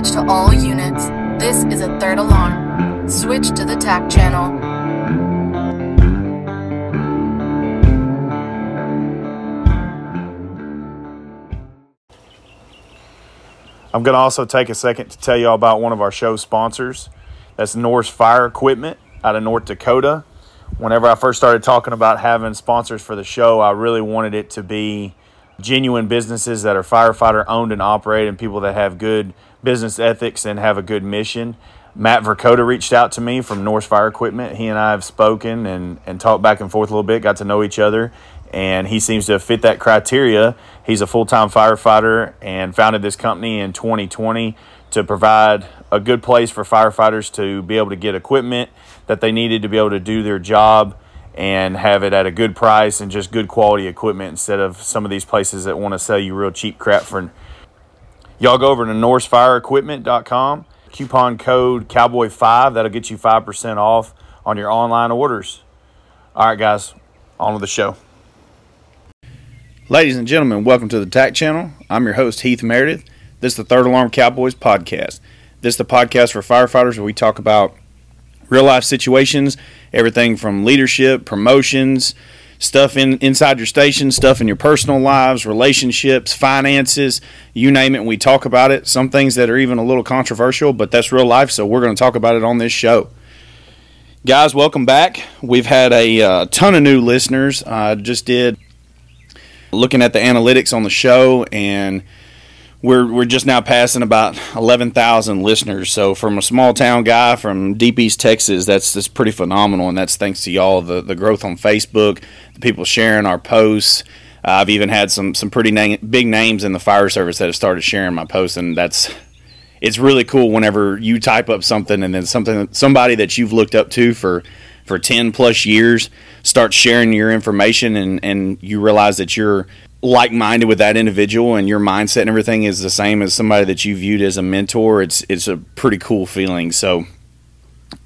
Dispatch to all units. This is a third alarm. Switch to the TAC channel. I'm going to also take a second to tell you all about one of our show sponsors. That's Norse Fire Equipment out of North Dakota. Whenever I first started talking about having sponsors for the show, I really wanted it to be genuine businesses that are firefighter owned and operated and people that have good business ethics and have a good mission. Matt Verkota reached out to me from Norse Fire Equipment. He and I have spoken and, and talked back and forth a little bit, got to know each other, and he seems to fit that criteria. He's a full time firefighter and founded this company in 2020 to provide a good place for firefighters to be able to get equipment that they needed to be able to do their job and have it at a good price and just good quality equipment instead of some of these places that want to sell you real cheap crap for y'all go over to norsefireequipment.com coupon code cowboy5 that'll get you 5% off on your online orders. All right guys on with the show. Ladies and gentlemen welcome to the tac channel. I'm your host heath meredith. This is the third alarm cowboys podcast. This is the podcast for firefighters where we talk about real life situations, everything from leadership, promotions, stuff in inside your station, stuff in your personal lives, relationships, finances, you name it. We talk about it. Some things that are even a little controversial, but that's real life, so we're going to talk about it on this show. Guys, welcome back. We've had a uh, ton of new listeners. I just did looking at the analytics on the show and we're we're just now passing about 11,000 listeners. So from a small town guy from deep East Texas, that's that's pretty phenomenal, and that's thanks to y'all the the growth on Facebook, the people sharing our posts. Uh, I've even had some some pretty big names in the fire service that have started sharing my posts, and that's it's really cool whenever you type up something and then something somebody that you've looked up to for for 10 plus years starts sharing your information and and you realize that you're like minded with that individual and your mindset and everything is the same as somebody that you viewed as a mentor, it's it's a pretty cool feeling. So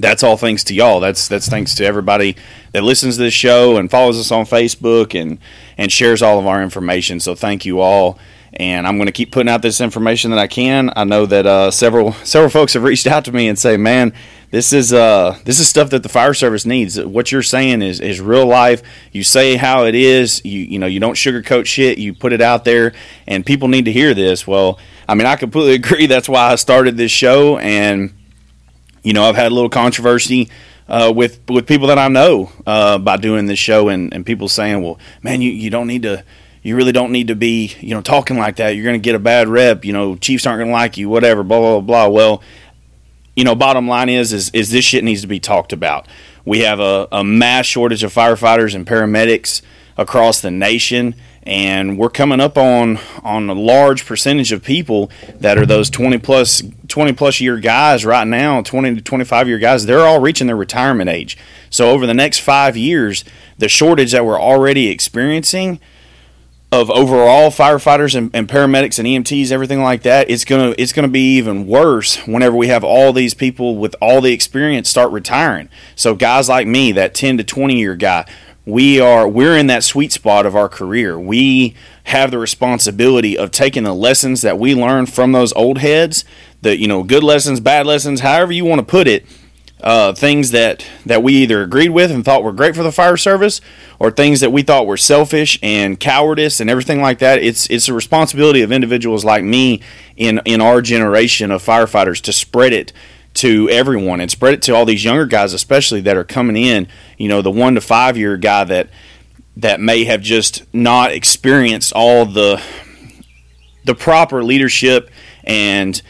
that's all thanks to y'all. That's that's thanks to everybody that listens to this show and follows us on Facebook and and shares all of our information. So thank you all. And I'm going to keep putting out this information that I can. I know that uh, several several folks have reached out to me and say, "Man, this is uh this is stuff that the fire service needs. What you're saying is is real life. You say how it is. You you know you don't sugarcoat shit. You put it out there, and people need to hear this. Well, I mean, I completely agree. That's why I started this show, and you know, I've had a little controversy. Uh, with with people that I know uh, by doing this show, and, and people saying, "Well, man, you, you don't need to you really don't need to be, you know, talking like that. You're going to get a bad rep. You know, Chiefs aren't going to like you. Whatever. Blah blah blah. Well, you know, bottom line is, is, is this shit needs to be talked about. We have a, a mass shortage of firefighters and paramedics across the nation, and we're coming up on on a large percentage of people that are those 20 plus 20 plus year guys right now 20 to 25 year guys they're all reaching their retirement age so over the next five years the shortage that we're already experiencing of overall firefighters and, and, paramedics and EMTs, everything like that, it's gonna it's gonna be even worse whenever we have all these people with all the experience start retiring. So guys like me, that ten to twenty year guy, we are we're in that sweet spot of our career. We have the responsibility of taking the lessons that we learned from those old heads, the you know good lessons, bad lessons, however you want to put it uh, things that, that we either agreed with and thought were great for the fire service or things that we thought were selfish and cowardice and everything like that. It's, it's a responsibility of individuals like me in, in our generation of firefighters to spread it to everyone and spread it to all these younger guys, especially that are coming in. You know, the one to five year guy that that may have just not experienced all the the proper leadership and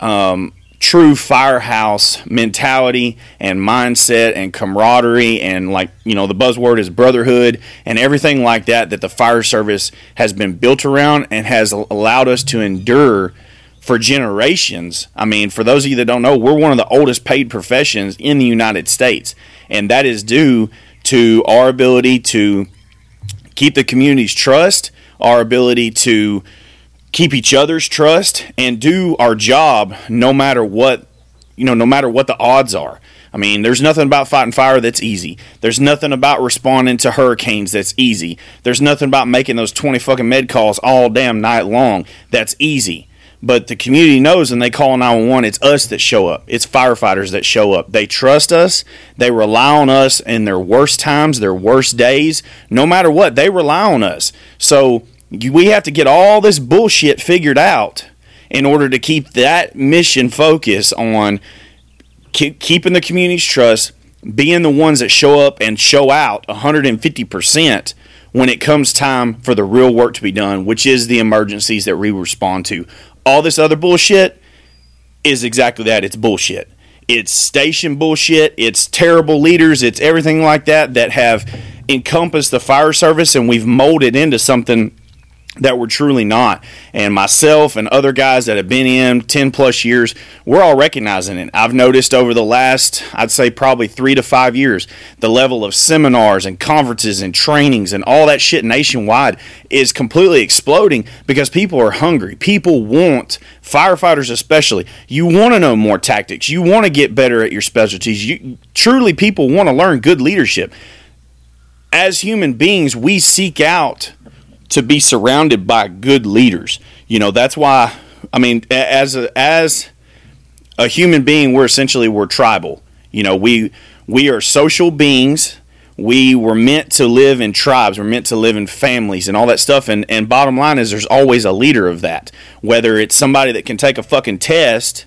um, true firehouse mentality and mindset and camaraderie and like you know the buzzword is brotherhood and everything like that that the fire service has been built around and has allowed us to endure for generations. I mean, for those of you that don't know, we're one of the oldest paid professions in the United States, and that is due to our ability to keep the community's trust, our ability to keep each other's trust and do our job no matter what you know no matter what the odds are. I mean there's nothing about fighting fire that's easy. There's nothing about responding to hurricanes that's easy. There's nothing about making those 20 fucking med calls all damn night long that's easy. But the community knows and they call 911 it's us that show up. It's firefighters that show up. They trust us. They rely on us in their worst times their worst days. No matter what they rely on us. So we have to get all this bullshit figured out in order to keep that mission focus on keep, keeping the community's trust being the ones that show up and show out 150% when it comes time for the real work to be done, which is the emergencies that we respond to. All this other bullshit is exactly that it's bullshit. It's station bullshit, it's terrible leaders, it's everything like that that have encompassed the fire service and we've molded into something that we're truly not. And myself and other guys that have been in 10 plus years, we're all recognizing it. I've noticed over the last, I'd say probably three to five years, the level of seminars and conferences and trainings and all that shit nationwide is completely exploding because people are hungry. People want, firefighters especially, you want to know more tactics. You want to get better at your specialties. You Truly, people want to learn good leadership. As human beings, we seek out to be surrounded by good leaders. You know, that's why I mean as a, as a human being we're essentially we're tribal. You know, we we are social beings. We were meant to live in tribes. We're meant to live in families and all that stuff. And, and bottom line is, there's always a leader of that. Whether it's somebody that can take a fucking test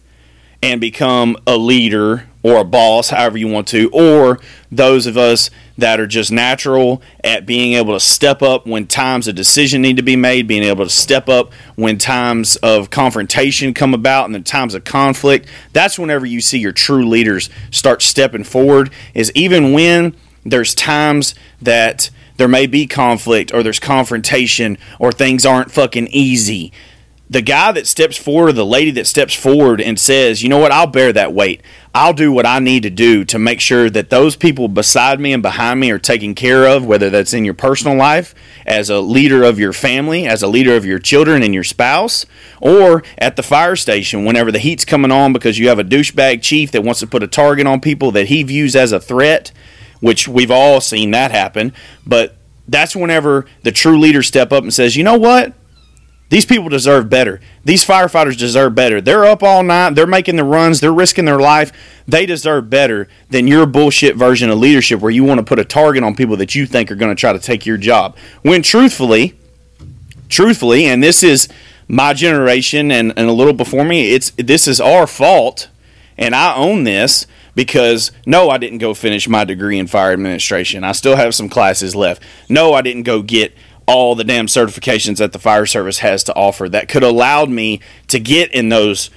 and become a leader or a boss, however you want to, or those of us that are just natural at being able to step up when times of decision need to be made, being able to step up when times of confrontation come about and the times of conflict. That's whenever you see your true leaders start stepping forward, is even when there's times that there may be conflict or there's confrontation or things aren't fucking easy the guy that steps forward, the lady that steps forward and says, you know what, I'll bear that weight. I'll do what I need to do to make sure that those people beside me and behind me are taken care of, whether that's in your personal life, as a leader of your family, as a leader of your children and your spouse, or at the fire station whenever the heat's coming on because you have a douchebag chief that wants to put a target on people that he views as a threat, which we've all seen that happen. But that's whenever the true leaders step up and says, you know what? These people deserve better. These firefighters deserve better. They're up all night. They're making the runs. They're risking their life. They deserve better than your bullshit version of leadership where you want to put a target on people that you think are going to try to take your job. When truthfully, truthfully, and this is my generation and, and a little before me, it's this is our fault, and I own this because no, I didn't go finish my degree in fire administration. I still have some classes left. No, I didn't go get all the damn certifications that the fire service has to offer that could allowed me to get in those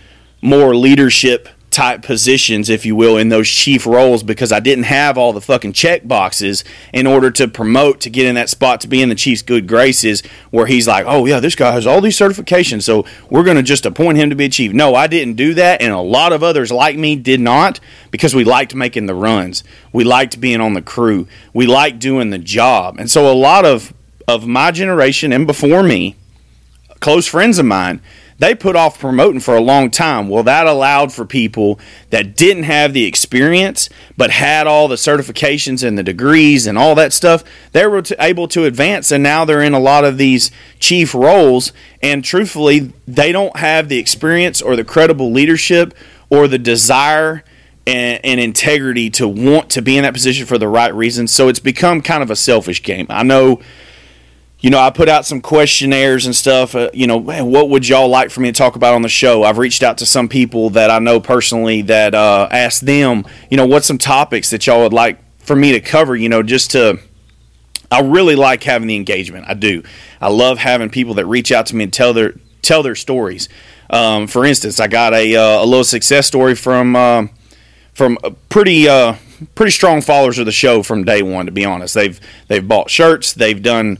more leadership type positions, if you will, in those chief roles because I didn't have all the fucking check boxes in order to promote to get in that spot to be in the chief's good graces where he's like, oh, yeah, this guy has all these certifications, so we're going to just appoint him to be a chief. No, I didn't do that, and a lot of others like me did not because we liked making the runs. We liked being on the crew. We liked doing the job. And so a lot of of my generation and before me, close friends of mine, they put off promoting for a long time. Well, that allowed for people that didn't have the experience but had all the certifications and the degrees and all that stuff. They were able to advance, and now they're in a lot of these chief roles. And truthfully, they don't have the experience or the credible leadership or the desire and, and, integrity to want to be in that position for the right reasons. So it's become kind of a selfish game. I know you know, I put out some questionnaires and stuff. Uh, you know, what would y'all like for me to talk about on the show? I've reached out to some people that I know personally that uh, asked them, you know, what's some topics that y'all would like for me to cover, you know, just to. I really like having the engagement. I do. I love having people that reach out to me and tell their tell their stories. Um, for instance, I got a, uh, a little success story from uh, from pretty uh, pretty strong followers of the show from day one. To be honest, they've they've bought shirts, they've done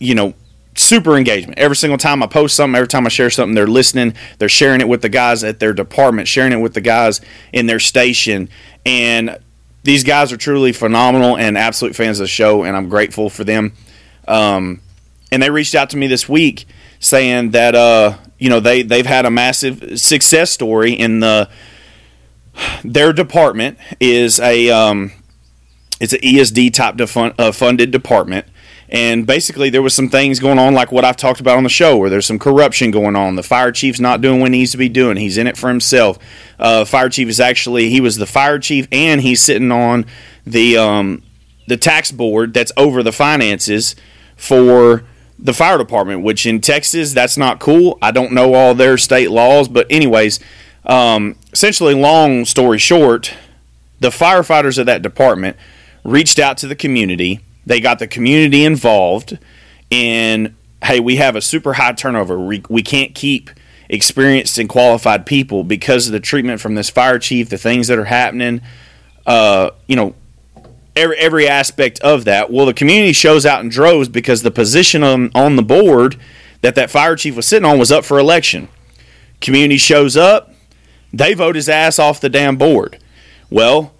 you know, super engagement. Every single time I post something, every time I share something, they're listening. They're sharing it with the guys at their department, sharing it with the guys in their station. And these guys are truly phenomenal and absolute fans of the show, and I'm grateful for them. Um, and they reached out to me this week saying that uh, you know they they've had a massive success story in the their department is a um, it's an ESD type defun- uh, funded department And basically, there was some things going on, like what I've talked about on the show, where there's some corruption going on. The fire chief's not doing what he needs to be doing. He's in it for himself. Uh, fire chief is actually he was the fire chief, and he's sitting on the um, the tax board that's over the finances for the fire department. Which in Texas, that's not cool. I don't know all their state laws, but anyways, um, essentially, long story short, the firefighters of that department reached out to the community they got the community involved in, hey, we have a super high turnover. We, we can't keep experienced and qualified people because of the treatment from this fire chief, the things that are happening, uh, you know, every, every aspect of that. Well, the community shows out in droves because the position on, on the board that that fire chief was sitting on was up for election. Community shows up, they vote his ass off the damn board. Well,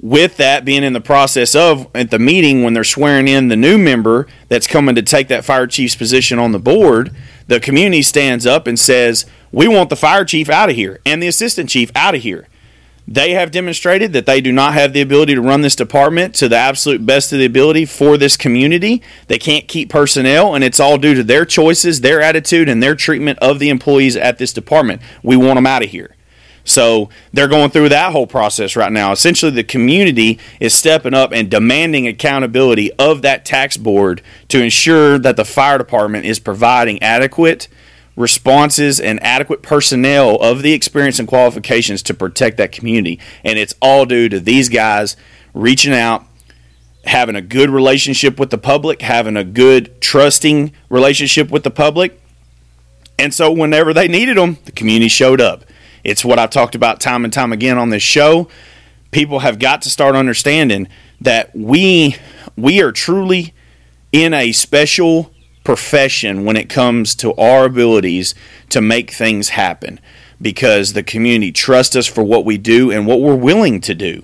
with that being in the process of at the meeting when they're swearing in the new member that's coming to take that fire chief's position on the board, the community stands up and says, We want the fire chief out of here and the assistant chief out of here. They have demonstrated that they do not have the ability to run this department to the absolute best of the ability for this community. They can't keep personnel, and it's all due to their choices, their attitude, and their treatment of the employees at this department. We want them out of here. So they're going through that whole process right now. Essentially, the community is stepping up and demanding accountability of that tax board to ensure that the fire department is providing adequate responses and adequate personnel of the experience and qualifications to protect that community. And it's all due to these guys reaching out, having a good relationship with the public, having a good, trusting relationship with the public. And so, whenever they needed them, the community showed up. It's what I've talked about time and time again on this show. People have got to start understanding that we we are truly in a special profession when it comes to our abilities to make things happen because the community trusts us for what we do and what we're willing to do.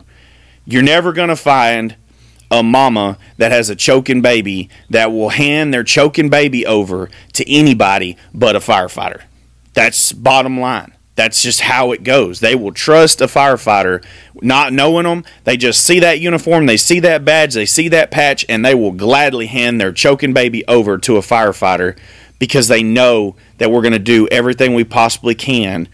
You're never going to find a mama that has a choking baby that will hand their choking baby over to anybody but a firefighter. That's bottom line. That's just how it goes. They will trust a firefighter, not knowing them. They just see that uniform, they see that badge, they see that patch, and they will gladly hand their choking baby over to a firefighter because they know that we're going to do everything we possibly can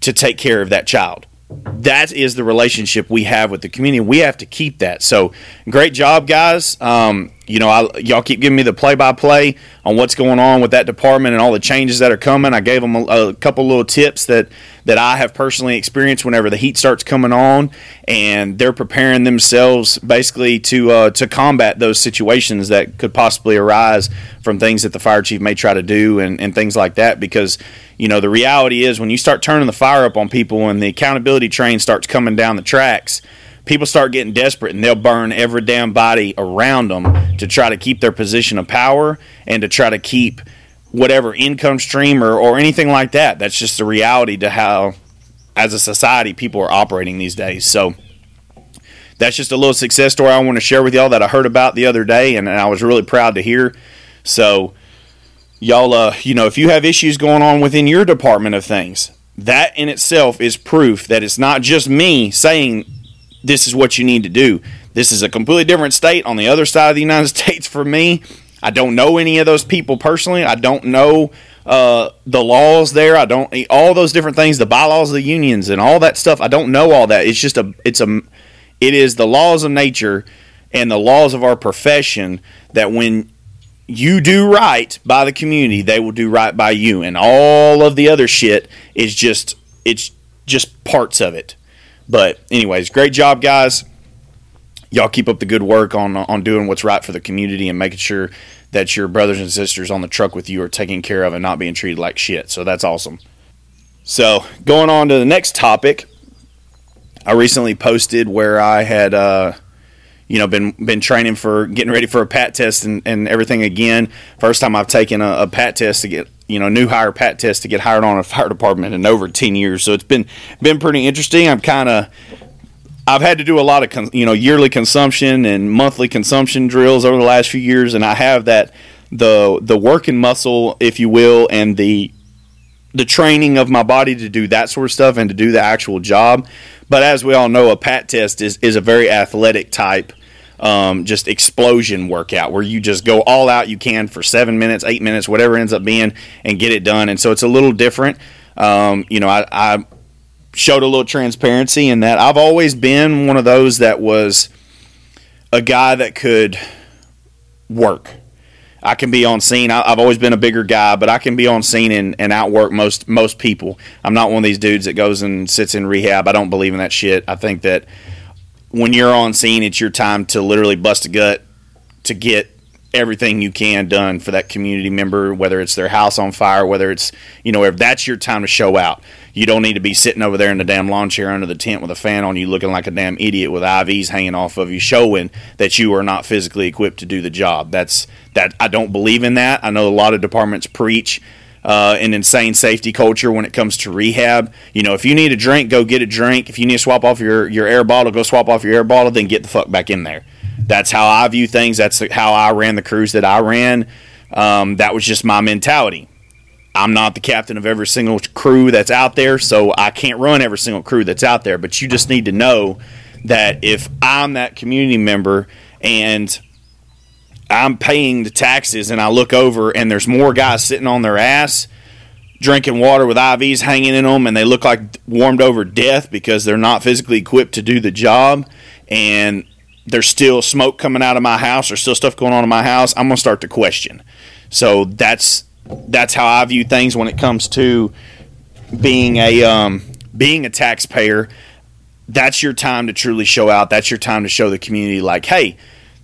to take care of that child. That is the relationship we have with the community. We have to keep that. So, great job, guys. Um, you know, I, y'all keep giving me the play-by-play on what's going on with that department and all the changes that are coming. I gave them a, a, couple little tips that that I have personally experienced whenever the heat starts coming on, and they're preparing themselves basically to uh, to combat those situations that could possibly arise from things that the fire chief may try to do and, and things like that. Because you know, the reality is when you start turning the fire up on people and the accountability train starts coming down the tracks people start getting desperate and they'll burn every damn body around them to try to keep their position of power and to try to keep whatever income stream or, or anything like that. That's just the reality to how, as a society, people are operating these days. So that's just a little success story I want to share with y'all that I heard about the other day and, and I was really proud to hear. So, y'all, uh, you know, if you have issues going on within your department of things, that in itself is proof that it's not just me saying this is what you need to do. This is a completely different state on the other side of the United States for me. I don't know any of those people personally. I don't know uh, the laws there. I don't all those different things, the bylaws of the unions and all that stuff. I don't know all that. It's just a it's a it is the laws of nature and the laws of our profession that when you do right by the community, they will do right by you, and all of the other shit is just it's just parts of it. But anyways, great job, guys. Y'all keep up the good work on on doing what's right for the community and making sure that your brothers and sisters on the truck with you are taken care of and not being treated like shit. So that's awesome. So going on to the next topic, I recently posted where I had uh, you know been been training for getting ready for a pat test and, and everything again. First time I've taken a, a pat test to get you know new hire pat test to get hired on a fire department in over 10 years. So it's been been pretty interesting. I'm kind of i've had to do a lot of con, you know yearly consumption and monthly consumption drills over the last few years and i have that the the working muscle if you will and the the training of my body to do that sort of stuff and to do the actual job. But as we all know a pat test is is a very athletic type um, just explosion workout where you just go all out you can for seven minutes, eight minutes, whatever ends up being, and get it done. And so it's a little different. Um, you know, I, I showed a little transparency in that I've always been one of those that was a guy that could work. I can be on scene. I, have always been a bigger guy, but I can be on scene and, and outwork most most people. I'm not one of these dudes that goes and sits in rehab. I don't believe in that shit. I think that when you're on scene, it's your time to literally bust a gut to get everything you can done for that community member, whether it's their house on fire, whether it's, you know, if that's your time to show out. You don't need to be sitting over there in the damn lawn chair under the tent with a fan on you looking like a damn idiot with IVs hanging off of you, showing that you are not physically equipped to do the job. That's that I don't believe in that. I know a lot of departments preach uh, an insane safety culture when it comes to rehab. You know, if you need a drink, go get a drink. If you need to swap off your, your air bottle, go swap off your air bottle, then get the fuck back in there. That's how I view things. That's how I ran the crews that I ran. Um, that was just my mentality. I'm not the captain of every single crew that's out there, so I can't run every single crew that's out there. But you just need to know that if I'm that community member and I'm paying the taxes and I look over and there's more guys sitting on their ass drinking water with IVs hanging in them and they look like warmed over death because they're not physically equipped to do the job and there's still smoke coming out of my house or still stuff going on in my house, I'm going to start to question. So that's that's how I view things when it comes to being a um, being a taxpayer. That's your time to truly show out. That's your time to show the community like, hey,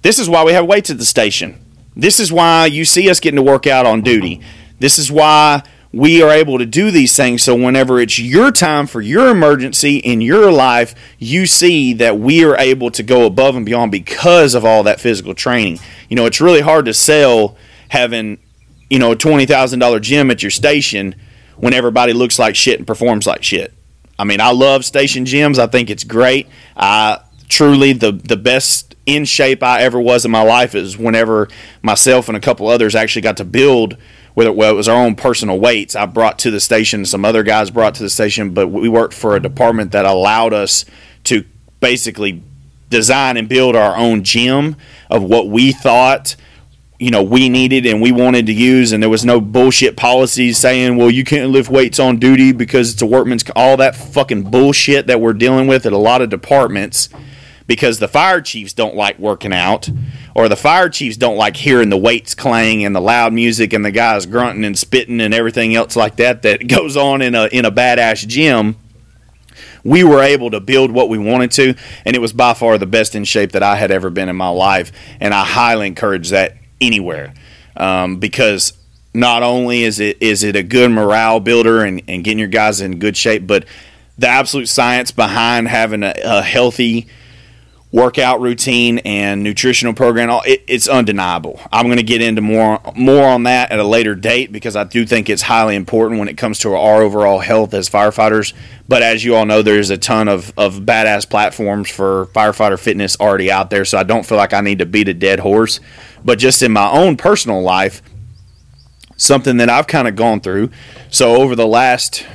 this is why we have weights at the station. This is why you see us getting to work out on duty. This is why we are able to do these things. So, whenever it's your time for your emergency in your life, you see that we are able to go above and beyond because of all that physical training. You know, it's really hard to sell having, you know, a $20,000 gym at your station when everybody looks like shit and performs like shit. I mean, I love station gyms. I think it's great. I truly the the best in shape I ever was in my life is whenever myself and a couple others actually got to build whether well, it was our own personal weights. I brought to the station, some other guys brought to the station, but we worked for a department that allowed us to basically design and build our own gym of what we thought you know we needed and we wanted to use. And there was no bullshit policies saying well you can't lift weights on duty because it's a workman's all that fucking bullshit that we're dealing with at a lot of departments because the fire chiefs don't like working out or the fire chiefs don't like hearing the weights clang and the loud music and the guys grunting and spitting and everything else like that that goes on in a in a badass gym. We were able to build what we wanted to and it was by far the best in shape that i had ever been in my life and i highly encourage that anywhere. Um, because not only is it is it a good morale builder and, and getting your guys in good shape but the absolute science behind having a, a healthy workout routine and nutritional program it, it's undeniable. I'm going to get into more more on that at a later date because i do think it's highly important when it comes to our overall health as firefighters. But as you all know there's a ton of, of badass platforms for firefighter fitness already out there so i don't feel like i need to beat a dead horse. But just in my own personal life something that i've kind of gone through so over the last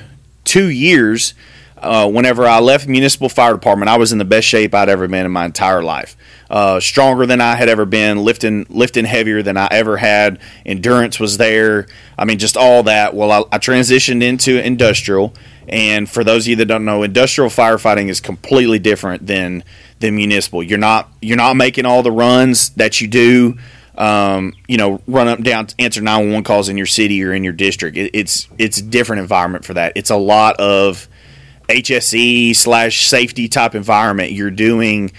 two years uh, whenever I left municipal fire department, I was in the best shape I'd ever been in my entire life. Uh, stronger than I had ever been, lifting lifting heavier than I ever had. Endurance was there. I mean, just all that. Well, I, I transitioned into industrial, and for those of you that don't know, industrial firefighting is completely different than than municipal. You're not you're not making all the runs that you do. Um, you know, run up down, answer 911 calls in your city or in your district. It, it's it's a different environment for that. It's a lot of HSE slash safety type environment, you're doing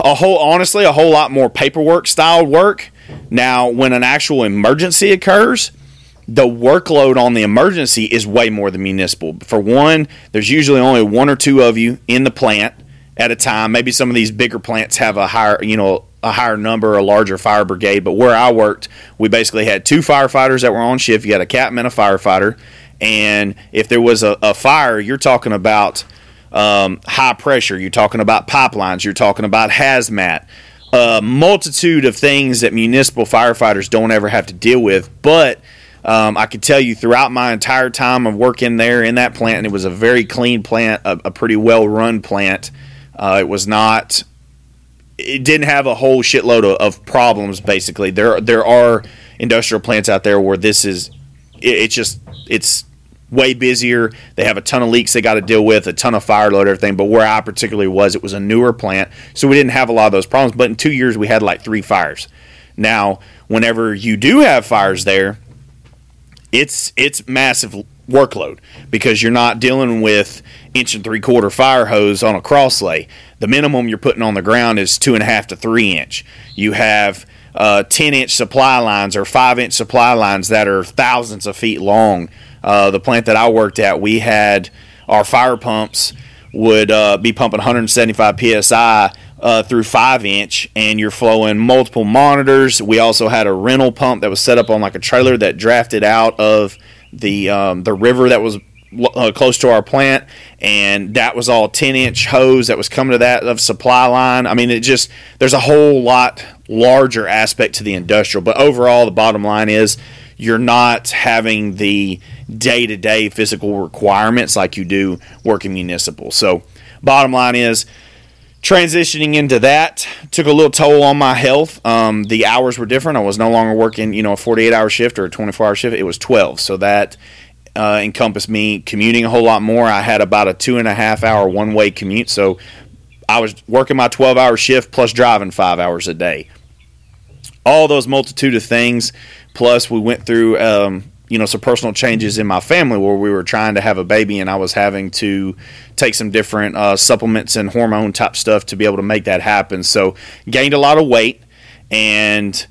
a whole honestly a whole lot more paperwork style work. Now, when an actual emergency occurs, the workload on the emergency is way more than municipal. For one, there's usually only one or two of you in the plant at a time. Maybe some of these bigger plants have a higher, you know, a higher number, a larger fire brigade. But where I worked, we basically had two firefighters that were on shift. You had a captain and a firefighter. And if there was a, a fire, you're talking about um, high pressure, you're talking about pipelines, you're talking about hazmat, a multitude of things that municipal firefighters don't ever have to deal with. But um, I can tell you throughout my entire time of working there in that plant, and it was a very clean plant, a, a pretty well run plant. Uh, it was not it didn't have a whole shitload of, of problems. Basically, there there are industrial plants out there where this is it, it's just it's way busier. They have a ton of leaks they got to deal with, a ton of fire load, everything. But where I particularly was, it was a newer plant, so we didn't have a lot of those problems. But in two years, we had like three fires. Now, whenever you do have fires there, it's it's massive workload because you're not dealing with inch and three quarter fire hose on a cross lay. The minimum you're putting on the ground is two and a half to three inch. You have uh, 10 inch supply lines or 5 inch supply lines that are thousands of feet long. Uh, the plant that I worked at, we had our fire pumps would uh, be pumping 175 psi uh, through 5 inch, and you're flowing multiple monitors. We also had a rental pump that was set up on like a trailer that drafted out of the um, the river that was uh, close to our plant, and that was all 10 inch hose that was coming to that of supply line. I mean, it just there's a whole lot larger aspect to the industrial, but overall, the bottom line is you're not having the day to day physical requirements like you do working municipal. So, bottom line is transitioning into that took a little toll on my health. Um, the hours were different. I was no longer working, you know, a 48 hour shift or a 24 hour shift. It was 12. So that uh, encompassed me commuting a whole lot more. I had about a two and a half hour one way commute. So I was working my 12 hour shift plus driving five hours a day. All those multitude of things. Plus, we went through, um, you know, some personal changes in my family where we were trying to have a baby and I was having to take some different uh, supplements and hormone type stuff to be able to make that happen. So, gained a lot of weight and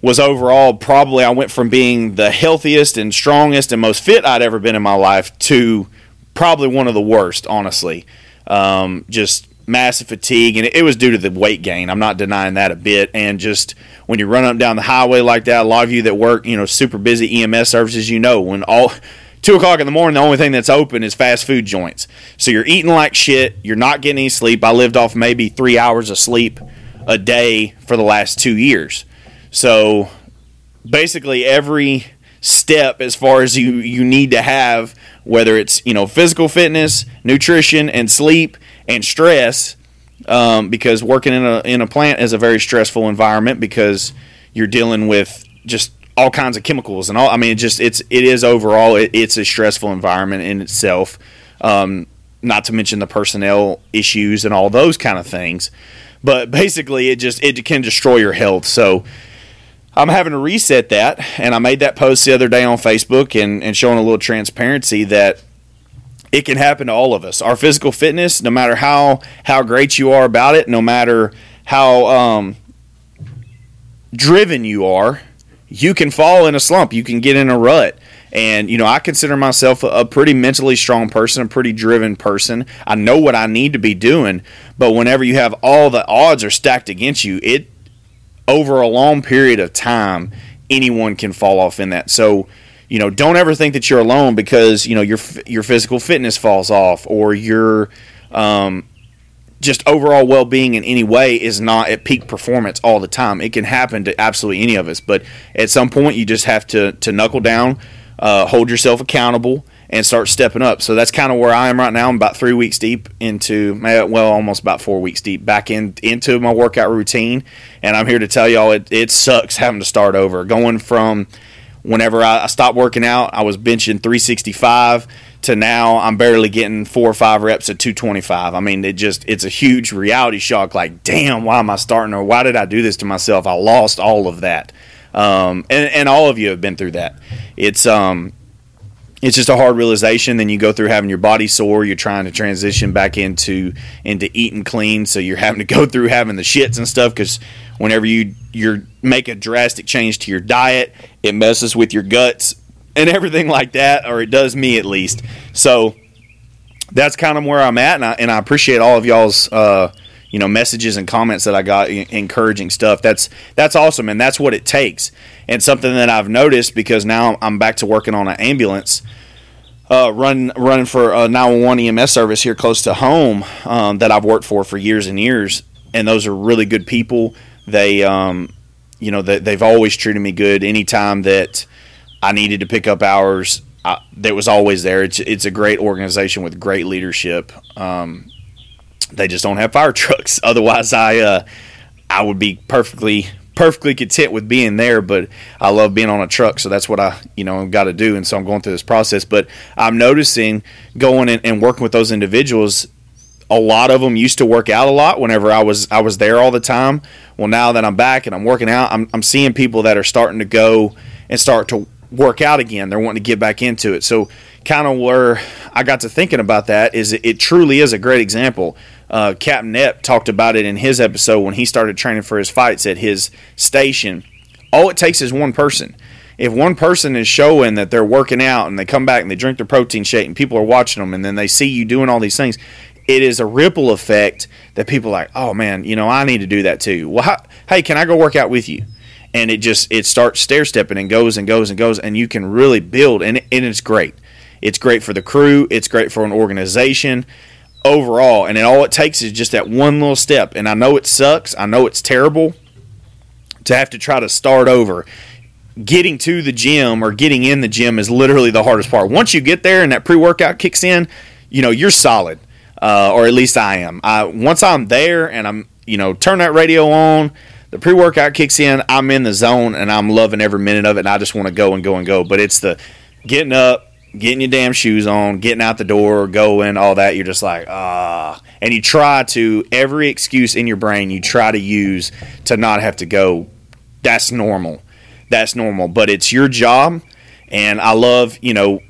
was overall probably I went from being the healthiest and strongest and most fit I'd ever been in my life to probably one of the worst, honestly. Um, just massive fatigue, and it was due to the weight gain. I'm not denying that a bit. And just when you run up down the highway like that, a lot of you that work, you know, super busy EMS services, you know, when all two o'clock in the morning, the only thing that's open is fast food joints. So you're eating like shit. You're not getting any sleep. I lived off maybe three hours of sleep a day for the last two years. So basically, every step as far as you you need to have whether it's you know physical fitness nutrition and sleep and stress um, because working in a in a plant is a very stressful environment because you're dealing with just all kinds of chemicals and all. I mean, it just it's it is overall it, it's a stressful environment in itself. Um, not to mention the personnel issues and all those kind of things. But basically, it just it can destroy your health. So I'm having to reset that, and I made that post the other day on Facebook and, and showing a little transparency that it can happen to all of us. Our physical fitness, no matter how how great you are about it, no matter how um, driven you are, you can fall in a slump. You can get in a rut. And you know, I consider myself a, pretty mentally strong person, a pretty driven person. I know what I need to be doing, but whenever you have all the odds are stacked against you, it over a long period of time, anyone can fall off in that. So you know, don't ever think that you're alone because you know your your physical fitness falls off or your um, just overall well being in any way is not at peak performance all the time. It can happen to absolutely any of us, but at some point you just have to to knuckle down, uh, hold yourself accountable, and start stepping up. So that's kind of where I am right now. I'm about three weeks deep into well, almost about four weeks deep back in into my workout routine, and I'm here to tell y'all it it sucks having to start over, going from whenever I, stopped working out, I was benching 365 to now I'm barely getting four or five reps at 225. I mean, it just it's a huge reality shock. Like, damn, why am I starting or why did I do this to myself? I lost all of that. Um, and, and all of you have been through that. It's um, it's just a hard realization. Then you go through having your body sore. You're trying to transition back into into eating clean, so you're having to go through having the shits and stuff because whenever you you make a drastic change to your diet, it messes with your guts and everything like that, or it does me at least. So that's kind of where I'm at, and I, and I appreciate all of y'all's. Uh, you know messages and comments that I got encouraging stuff. That's that's awesome, and that's what it takes. And something that I've noticed because now I'm back to working on an ambulance, uh, run running for a 911 EMS service here close to home um, that I've worked for for years and years, and those are really good people. They um, you know they, they've always treated me good. Anytime that I needed to pick up hours, I, that was always there. It's it's a great organization with great leadership. Um, they just don't have fire trucks. Otherwise, I uh, I would be perfectly perfectly content with being there, but I love being on a truck, so that's what I you know got to do, and so I'm going through this process. But I'm noticing going in and working with those individuals. A lot of them used to work out a lot whenever I was I was there all the time. Well, now that I'm back and I'm working out, I'm, I'm seeing people that are starting to go and start to work out again. They're wanting to get back into it. So, kind of where I got to thinking about that is it, it truly is a great example. Uh, Captain Epp talked about it in his episode when he started training for his fights at his station. All it takes is one person. If one person is showing that they're working out and they come back and they drink their protein shake and people are watching them and then they see you doing all these things, it is a ripple effect that people are like, oh man, you know, I need to do that too. Well, how, hey, can I go work out with you? and it just it starts stair stepping and goes and goes and goes and you can really build and, and it's great it's great for the crew it's great for an organization overall and then all it takes is just that one little step. And i know it sucks. I know it's terrible to have to try to start over. Getting to the gym or getting in the gym is literally the hardest part. Once you get there and that pre-workout kicks in you know you're solid uh, or at least i am. I, once i'm there and i'm you know turn that radio on the pre workout kicks in, I'm in the zone and I'm loving every minute of it, and I just want to go and go and go. But it's the getting up, getting your damn shoes on, getting out the door, going, all that. You're just like, ah. And you try to, every excuse in your brain, you try to use to not have to go. That's normal. That's normal. But it's your job. And I love, you know,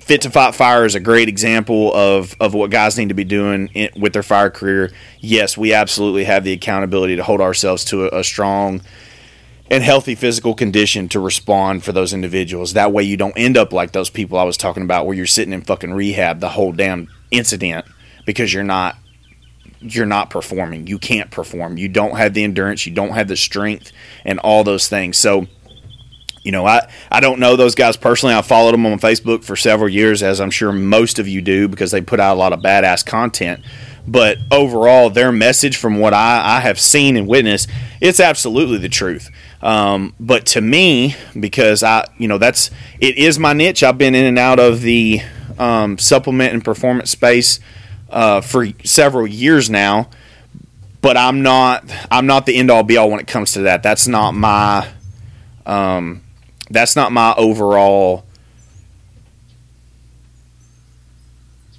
Fit to Fight Fire is a great example of, of what guys need to be doing in, with their fire career. Yes, we absolutely have the accountability to hold ourselves to a, a strong and healthy physical condition to respond for those individuals. That way, you don't end up like those people I was talking about, where you're sitting in fucking rehab the whole damn incident because you're not you're not performing. You can't perform. You don't have the endurance. You don't have the strength, and all those things. So you know, I, I don't know those guys personally. I followed them on Facebook for several years, as I'm sure most of you do, because they put out a lot of badass content. But overall, their message, from what I, I have seen and witnessed, it's absolutely the truth. Um, but to me, because I, you know, that's it is my niche. I've been in and out of the um, supplement and performance space uh, for several years now. But I'm not I'm not the end all be all when it comes to that. That's not my um, that's not my overall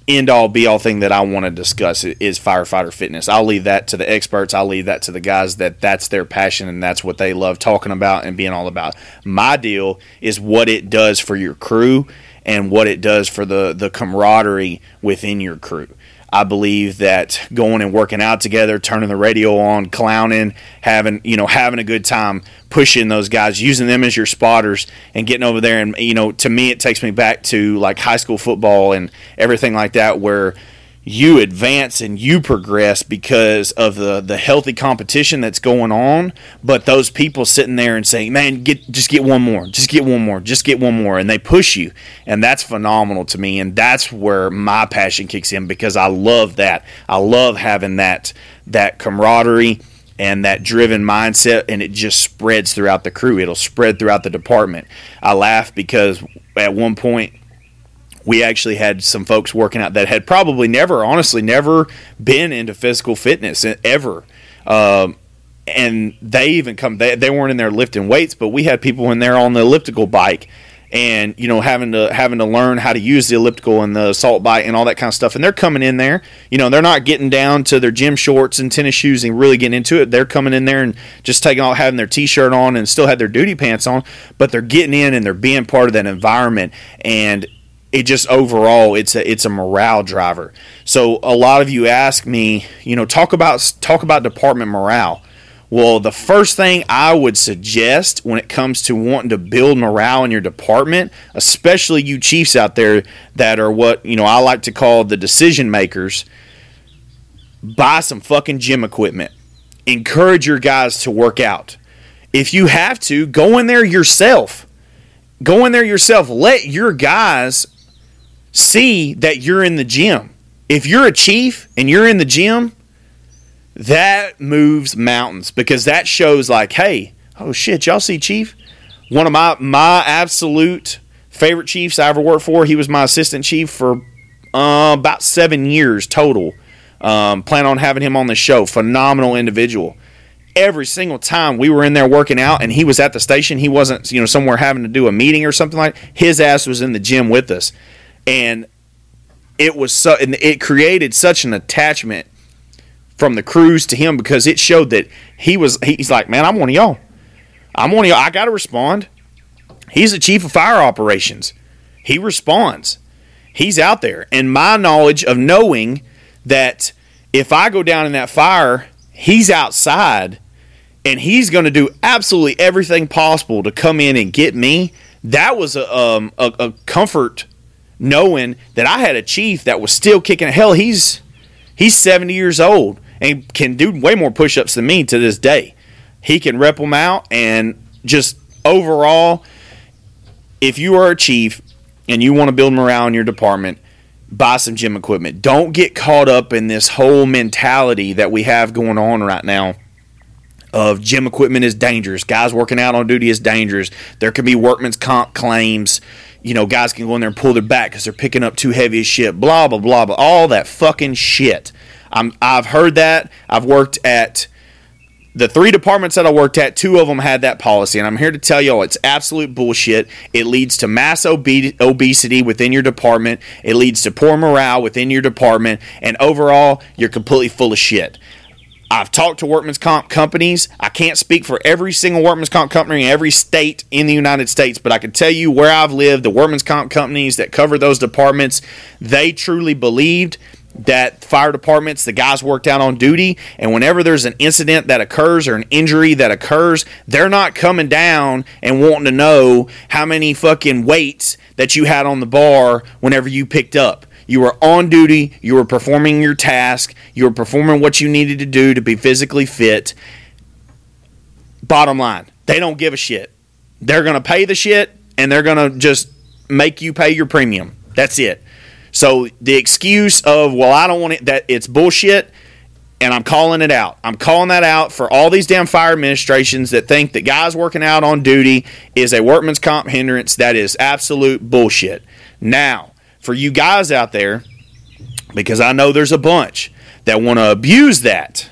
end all be all thing that I want to discuss is firefighter fitness. I'll leave that to the experts. I'll leave that to the guys that that's their passion and that's what they love talking about and being all about. My deal is what it does for your crew and what it does for the the camaraderie within your crew. I believe that going and working out together, turning the radio on, clowning, having you know having a good time, pushing those guys, using them as your spotters, and getting over there. And you know, to me, it takes me back to like high school football and everything like that, where you advance and you progress because of the the healthy competition that's going on but those people sitting there and saying man get just get one more just get one more just get one more and they push you and that's phenomenal to me and that's where my passion kicks in because I love that. I love having that that camaraderie and that driven mindset and it just spreads throughout the crew. It'll spread throughout the department. I laugh because at one point we actually had some folks working out that had probably never, honestly, never been into physical fitness ever. Um, and they even come, they, they weren't in there lifting weights, but we had people in there on the elliptical bike and you know having to having to learn how to use the elliptical and the assault bike and all that kind of stuff. And they're coming in there you know they're not getting down to their gym shorts and tennis shoes and really getting into it. They're coming in there and just taking off having their t-shirt on and still had their duty pants on but they're getting in and they're being part of that environment. And it just overall it's a it's a morale driver. So a lot of you ask me, you know, talk about talk about department morale. Well, the first thing I would suggest when it comes to wanting to build morale in your department, especially you chiefs out there that are what, you know, I like to call the decision makers, buy some fucking gym equipment. Encourage your guys to work out. If you have to, go in there yourself. Go in there yourself. Let your guys see that you're in the gym. If you're a chief and you're in the gym, that moves mountains because that shows like, hey, oh shit, y'all see Chief? One of my my absolute favorite chiefs I ever worked for. He was my assistant chief for uh, about seven years total. Um, plan on having him on the show. Phenomenal individual. every single time we were in there working out and he was at the station, he wasn't, you know, somewhere having to do a meeting or something like his ass was in the gym with us. And it was so and it created such an attachment from the crews to him because it showed that he was he's like, Man, I'm one of y'all. I'm one of y'all. I gotta respond. He's the chief of fire operations. He responds. He's out there. And my knowledge of knowing that if I go down in that fire, he's outside and he's going to do absolutely everything possible to come in and get me. That was a, um, a, a comfort knowing that I had a chief that was still kicking. Hell, he's he's 70 years old and can do way more push-ups than me to this day. He can rep them out and just overall, if you are a chief and you want to build morale in your department, buy some gym equipment. Don't get caught up in this whole mentality that we have going on right now of gym equipment is dangerous. Guys working out on duty is dangerous. There can be workman's comp claims. You know, guys can go in there and pull their back because they're picking up too heavy as shit. Blah blah blah blah. All that fucking shit. I'm, I've heard that. I've worked at the three departments that I worked at, two of them had that policy, and I'm here to tell y'all it's absolute bullshit. It leads to mass obe- obesity within your department. It leads to poor morale within your department, and overall, you're completely full of shit. I've talked to workman's comp companies. I can't speak for every single workman's comp company in every state in the United States, but I can tell you where I've lived, the workman's comp companies that cover those departments, they truly believed that fire departments, the guys worked out on duty, and whenever there's an incident that occurs or an injury that occurs, they're not coming down and wanting to know how many fucking weights that you had on the bar whenever you picked up. You were on duty, you were performing your task, you were performing what you needed to do to be physically fit. Bottom line, they don't give a shit. They're going to pay the shit and they're going to just make you pay your premium. That's it. So the excuse of well, I don't want it that it's bullshit, and I'm calling it out. I'm calling that out for all these damn fire administrations that think that guys working out on duty is a workman's comp hindrance. That is absolute bullshit. Now, for you guys out there, because I know there's a bunch that want to abuse that,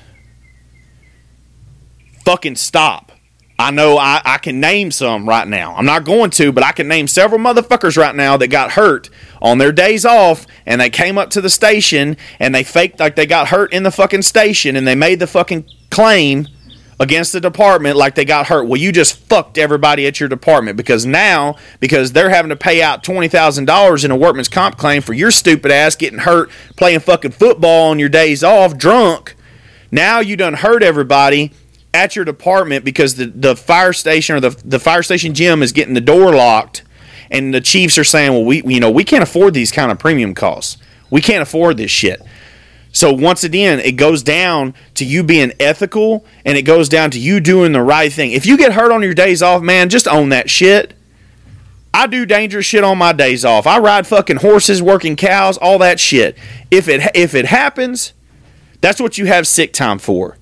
fucking stop. I know I, I can name some right now. I'm not going to, but I can name several motherfuckers right now that got hurt on their days off and they came up to the station and they faked like they got hurt in the fucking station and they made the fucking claim against the department like they got hurt. Well, you just fucked everybody at your department because now, because they're having to pay out $20,000 in a workman's comp claim for your stupid ass getting hurt playing fucking football on your days off drunk, now you done hurt everybody at your department because the, the fire station or the, the fire station gym is getting the door locked and the chiefs are saying well we you know we can't afford these kind of premium costs. We can't afford this shit so once again it goes down to you being ethical and it goes down to you doing the right thing if you get hurt on your days off man just own that shit I do dangerous shit on my days off. I ride fucking horses, working cows, all that shit. If it if it happens, that's what you have sick time for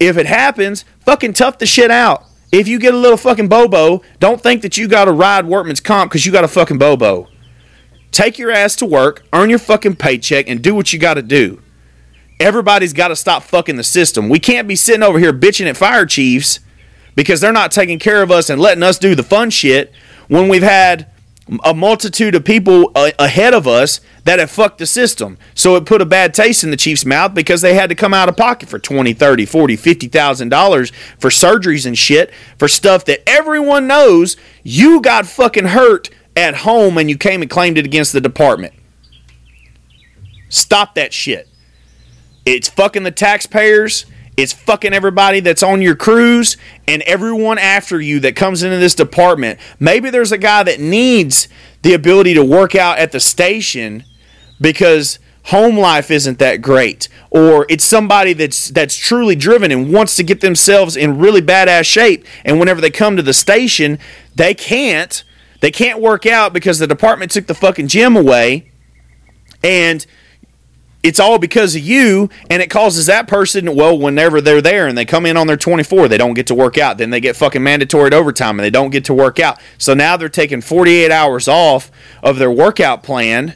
if it happens, fucking tough the shit out. If you get a little fucking bobo, don't think that you got to ride workman's comp because you got a fucking bobo. Take your ass to work, earn your fucking paycheck, and do what you got to do. Everybody's got to stop fucking the system. We can't be sitting over here bitching at fire chiefs because they're not taking care of us and letting us do the fun shit when we've had a multitude of people ahead of us that have fucked the system. So it put a bad taste in the Chiefs' mouth because they had to come out of pocket for 20, 30, 40, 50,000 dollars for surgeries and shit for stuff that everyone knows you got fucking hurt at home and you came and claimed it against the department. Stop that shit. It's fucking the taxpayers. It's fucking everybody that's on your crews and everyone after you that comes into this department. Maybe there's a guy that needs the ability to work out at the station because home life isn't that great or it's somebody that's that's truly driven and wants to get themselves in really badass shape. And whenever they come to the station they can't they can't work out because the department took the fucking gym away. And it's all because of you and it causes that person well whenever they're there and they come in on their 24 they don't get to work out. Then they get fucking mandatory overtime and they don't get to work out. So now they're taking 48 hours off of their workout plan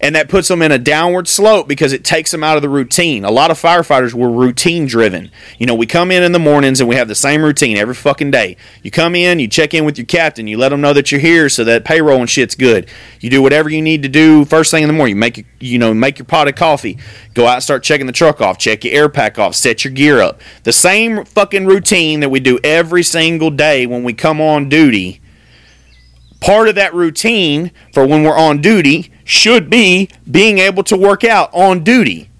and that puts them in a downward slope because it takes them out of the routine. A lot of firefighters were routine driven. You know, we come in in the mornings and we have the same routine every fucking day. You come in, you check in with your captain, you let them know that you're here so that payroll and shit's good. You do whatever you need to do first thing in the morning. You make you know make your pot of coffee, go out and start checking the truck off, check your air pack off, set your gear up. The same fucking routine that we do every single day when we come on duty part of that routine for when we're on duty should be being able to work out on duty.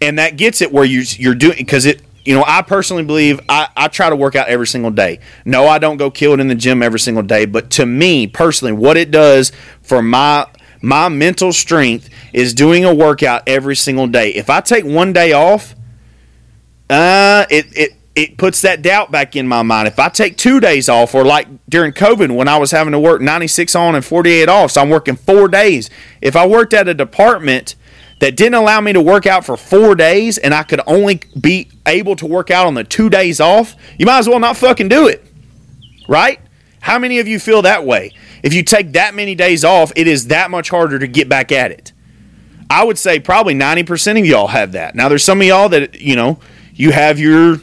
And that gets it where you, you're doing, because it, you know, I personally believe I, I try to work out every single day. No, I don't go kill it in the gym every single day, but to me personally, what it does for my my mental strength is doing a workout every single day. If I take one day off, uh, it, it it puts that doubt back in my mind. If I take two days off, or like during COVID when I was having to work 96 on and 48 off, so I'm working four days. If I worked at a department that didn't allow me to work out for four days and I could only be able to work out on the two days off, you might as well not fucking do it. Right? How many of you feel that way? If you take that many days off, it is that much harder to get back at it. I would say probably 90% of y'all have that. Now, there's some of y'all that, you know, you have your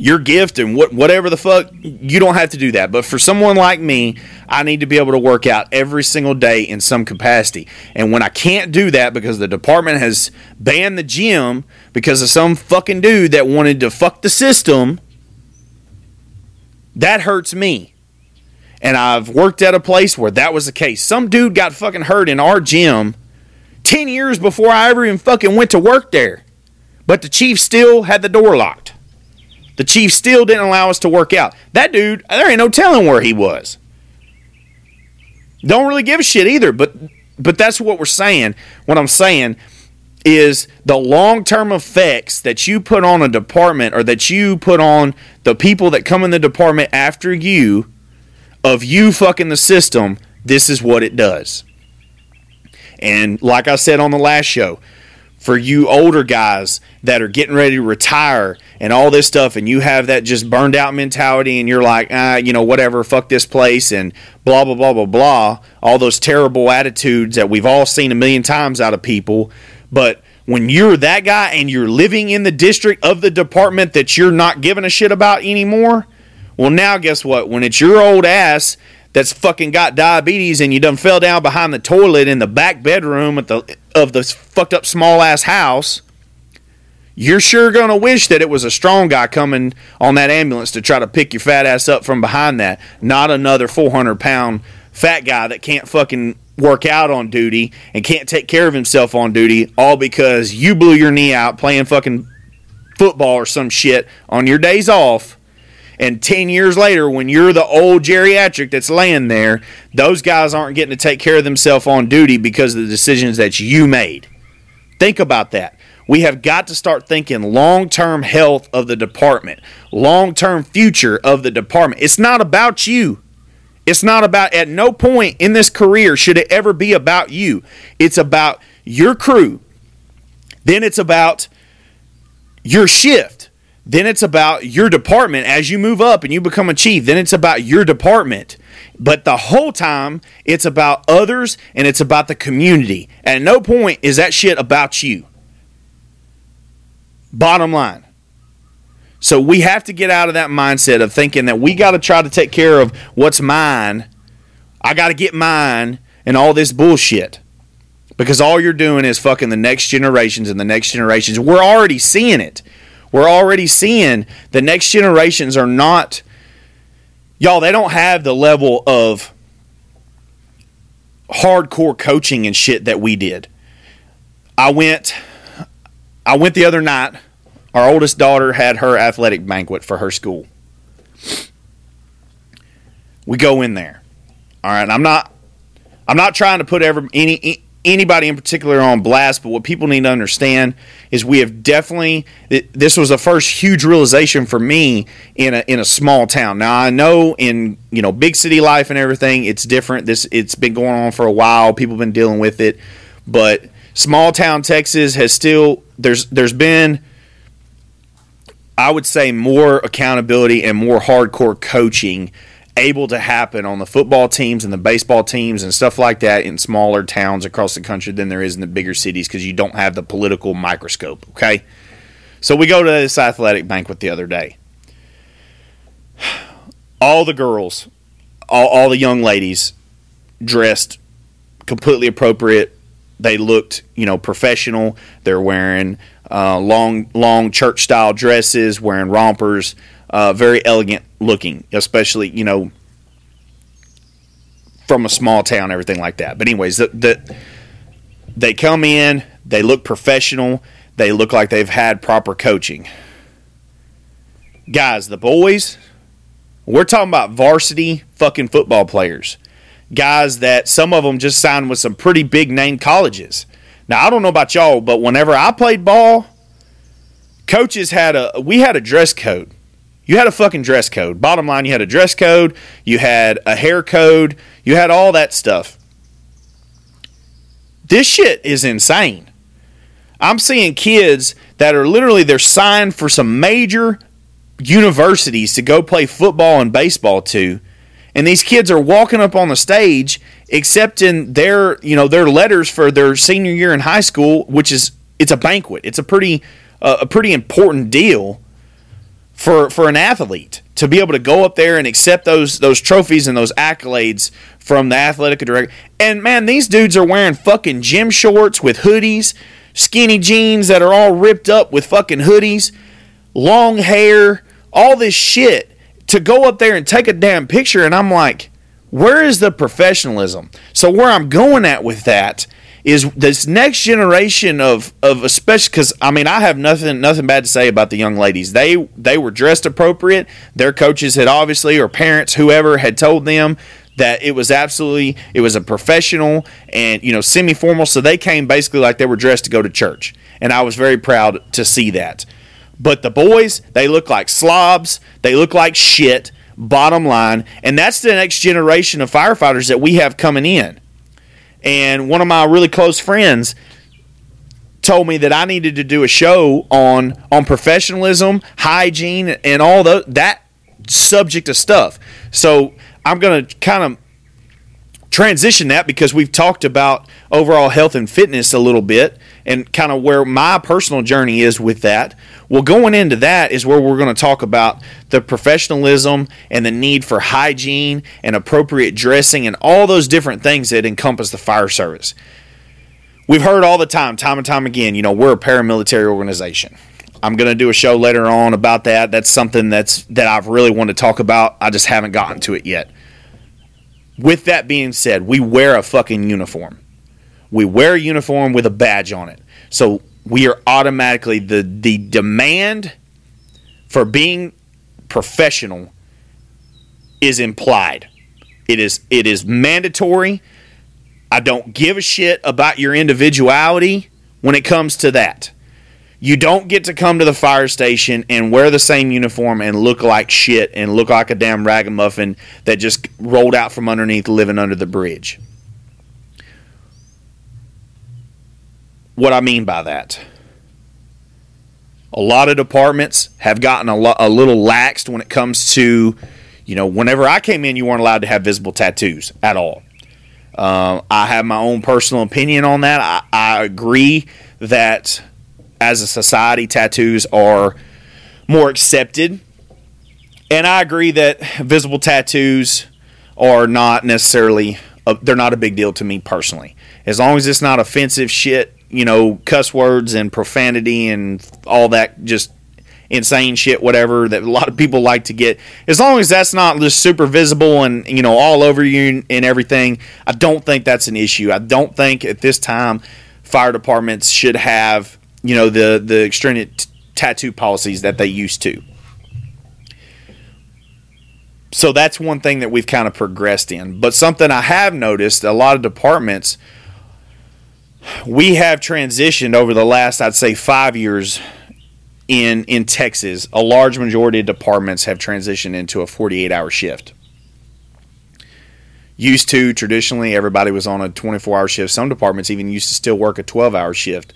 your gift and what whatever the fuck you don't have to do that. But for someone like me i need to be able to work out every single day in some capacity. And when i can't do that because the department has banned the gym because of some fucking dude that wanted to fuck the system that hurts me. And i've worked at a place where that was the case. Some dude got fucking hurt in our gym 10 years before i ever even fucking went to work there. But the chief still had the door locked the chief still didn't allow us to work out. That dude, there ain't no telling where he was. Don't really give a shit either, but but that's what we're saying. What I'm saying is the long-term effects that you put on a department or that you put on the people that come in the department after you of you fucking the system, this is what it does. And like I said on the last show, for you older guys that are getting ready to retire and all this stuff, and you have that just burned out mentality, and you're like, ah, you know, whatever, fuck this place, and blah, blah, blah, blah, blah, all those terrible attitudes that we've all seen a million times out of people. But when you're that guy and you're living in the district of the department that you're not giving a shit about anymore, well, now guess what? When it's your old ass that's fucking got diabetes and you done fell down behind the toilet in the back bedroom at the of the fucked up small ass house, you're sure gonna wish that it was a strong guy coming on that ambulance to try to pick your fat ass up from behind that, not another 400 pound fat guy that can't fucking work out on duty and can't take care of himself on duty, all because you blew your knee out playing fucking football or some shit on your days off and 10 years later, when you're the old geriatric that's laying there, those guys aren't getting to take care of themselves on duty because of the decisions that you made. Think about that. We have got to start thinking long term health of the department, long term future of the department. It's not about you. It's not about, at no point in this career should it ever be about you. It's about your crew. Then it's about your shift. Then it's about your department as you move up and you become a chief. Then it's about your department. But the whole time, it's about others and it's about the community. At no point is that shit about you. Bottom line. So we have to get out of that mindset of thinking that we got to try to take care of what's mine. I got to get mine and all this bullshit. Because all you're doing is fucking the next generations and the next generations. We're already seeing it. We're already seeing the next generations are not, y'all, they don't have the level of hardcore coaching and shit that we did. I went, I went the other night. Our oldest daughter had her athletic banquet for her school. We go in there. All right, I'm not, I'm not trying to put every any anybody in particular on blast, but what people need to understand is we have definitely this was the first huge realization for me in a in a small town. Now I know in you know big city life and everything it's different. This it's been going on for a while. People have been dealing with it, but small town Texas has still there's there's been I would say more accountability and more hardcore coaching able to happen on the football teams and the baseball teams and stuff like that in smaller towns across the country than there is in the bigger cities because you don't have the political microscope. Okay. So we go to this athletic banquet the other day. All the girls, all, all the young ladies dressed completely appropriate. They looked, you know, professional. They're wearing uh, long, long church style dresses, wearing rompers, uh, very elegant looking, especially, you know, from a small town, everything like that. But anyways, the, the they come in, they look professional, they look like they've had proper coaching. Guys, the boys, we're talking about varsity fucking football players. Guys that some of them just signed with some pretty big name colleges. Now, I don't know about y'all, but whenever I played ball, coaches had a we had a dress code. You had a fucking dress code. Bottom line, you had a dress code, you had a hair code, you had all that stuff. This shit is insane. I'm seeing kids that are literally they're signed for some major universities to go play football and baseball to and these kids are walking up on the stage accepting their you know their letters for their senior year in high school which is it's a banquet it's a pretty uh, a pretty important deal for for an athlete to be able to go up there and accept those those trophies and those accolades from the athletic director and man these dudes are wearing fucking gym shorts with hoodies skinny jeans that are all ripped up with fucking hoodies long hair all this shit to go up there and take a damn picture and I'm like, where is the professionalism? So where I'm going at with that is this next generation of of especially because I mean I have nothing nothing bad to say about the young ladies. They they were dressed appropriate. Their coaches had obviously or parents whoever had told them that it was absolutely it was a professional and you know semi formal. So they came basically like they were dressed to go to church, and I was very proud to see that. But the boys, they look like slobs. They look like shit, bottom line. And that's the next generation of firefighters that we have coming in. And one of my really close friends told me that I needed to do a show on on professionalism, hygiene, and all the, that subject of stuff. So I'm going to kind of transition that because we've talked about overall health and fitness a little bit and kind of where my personal journey is with that. Well, going into that is where we're going to talk about the professionalism and the need for hygiene and appropriate dressing and all those different things that encompass the fire service. We've heard all the time, time and time again, you know, we're a paramilitary organization. I'm going to do a show later on about that. That's something that's that I've really wanted to talk about. I just haven't gotten to it yet. With that being said, we wear a fucking uniform. We wear a uniform with a badge on it. So we are automatically the the demand for being professional is implied. It is it is mandatory. I don't give a shit about your individuality when it comes to that. You don't get to come to the fire station and wear the same uniform and look like shit and look like a damn ragamuffin that just rolled out from underneath living under the bridge. What I mean by that. A lot of departments have gotten a, lo- a little laxed when it comes to, you know, whenever I came in, you weren't allowed to have visible tattoos at all. Uh, I have my own personal opinion on that. I, I agree that as a society, tattoos are more accepted. And I agree that visible tattoos are not necessarily a, they're not a big deal to me personally. As long as it's not offensive shit, you know, cuss words and profanity and all that just insane shit whatever that a lot of people like to get. As long as that's not just super visible and you know all over you and everything, I don't think that's an issue. I don't think at this time fire departments should have you know the the t- tattoo policies that they used to. So that's one thing that we've kind of progressed in. But something I have noticed a lot of departments we have transitioned over the last I'd say 5 years in in Texas. A large majority of departments have transitioned into a 48-hour shift. Used to traditionally everybody was on a 24-hour shift. Some departments even used to still work a 12-hour shift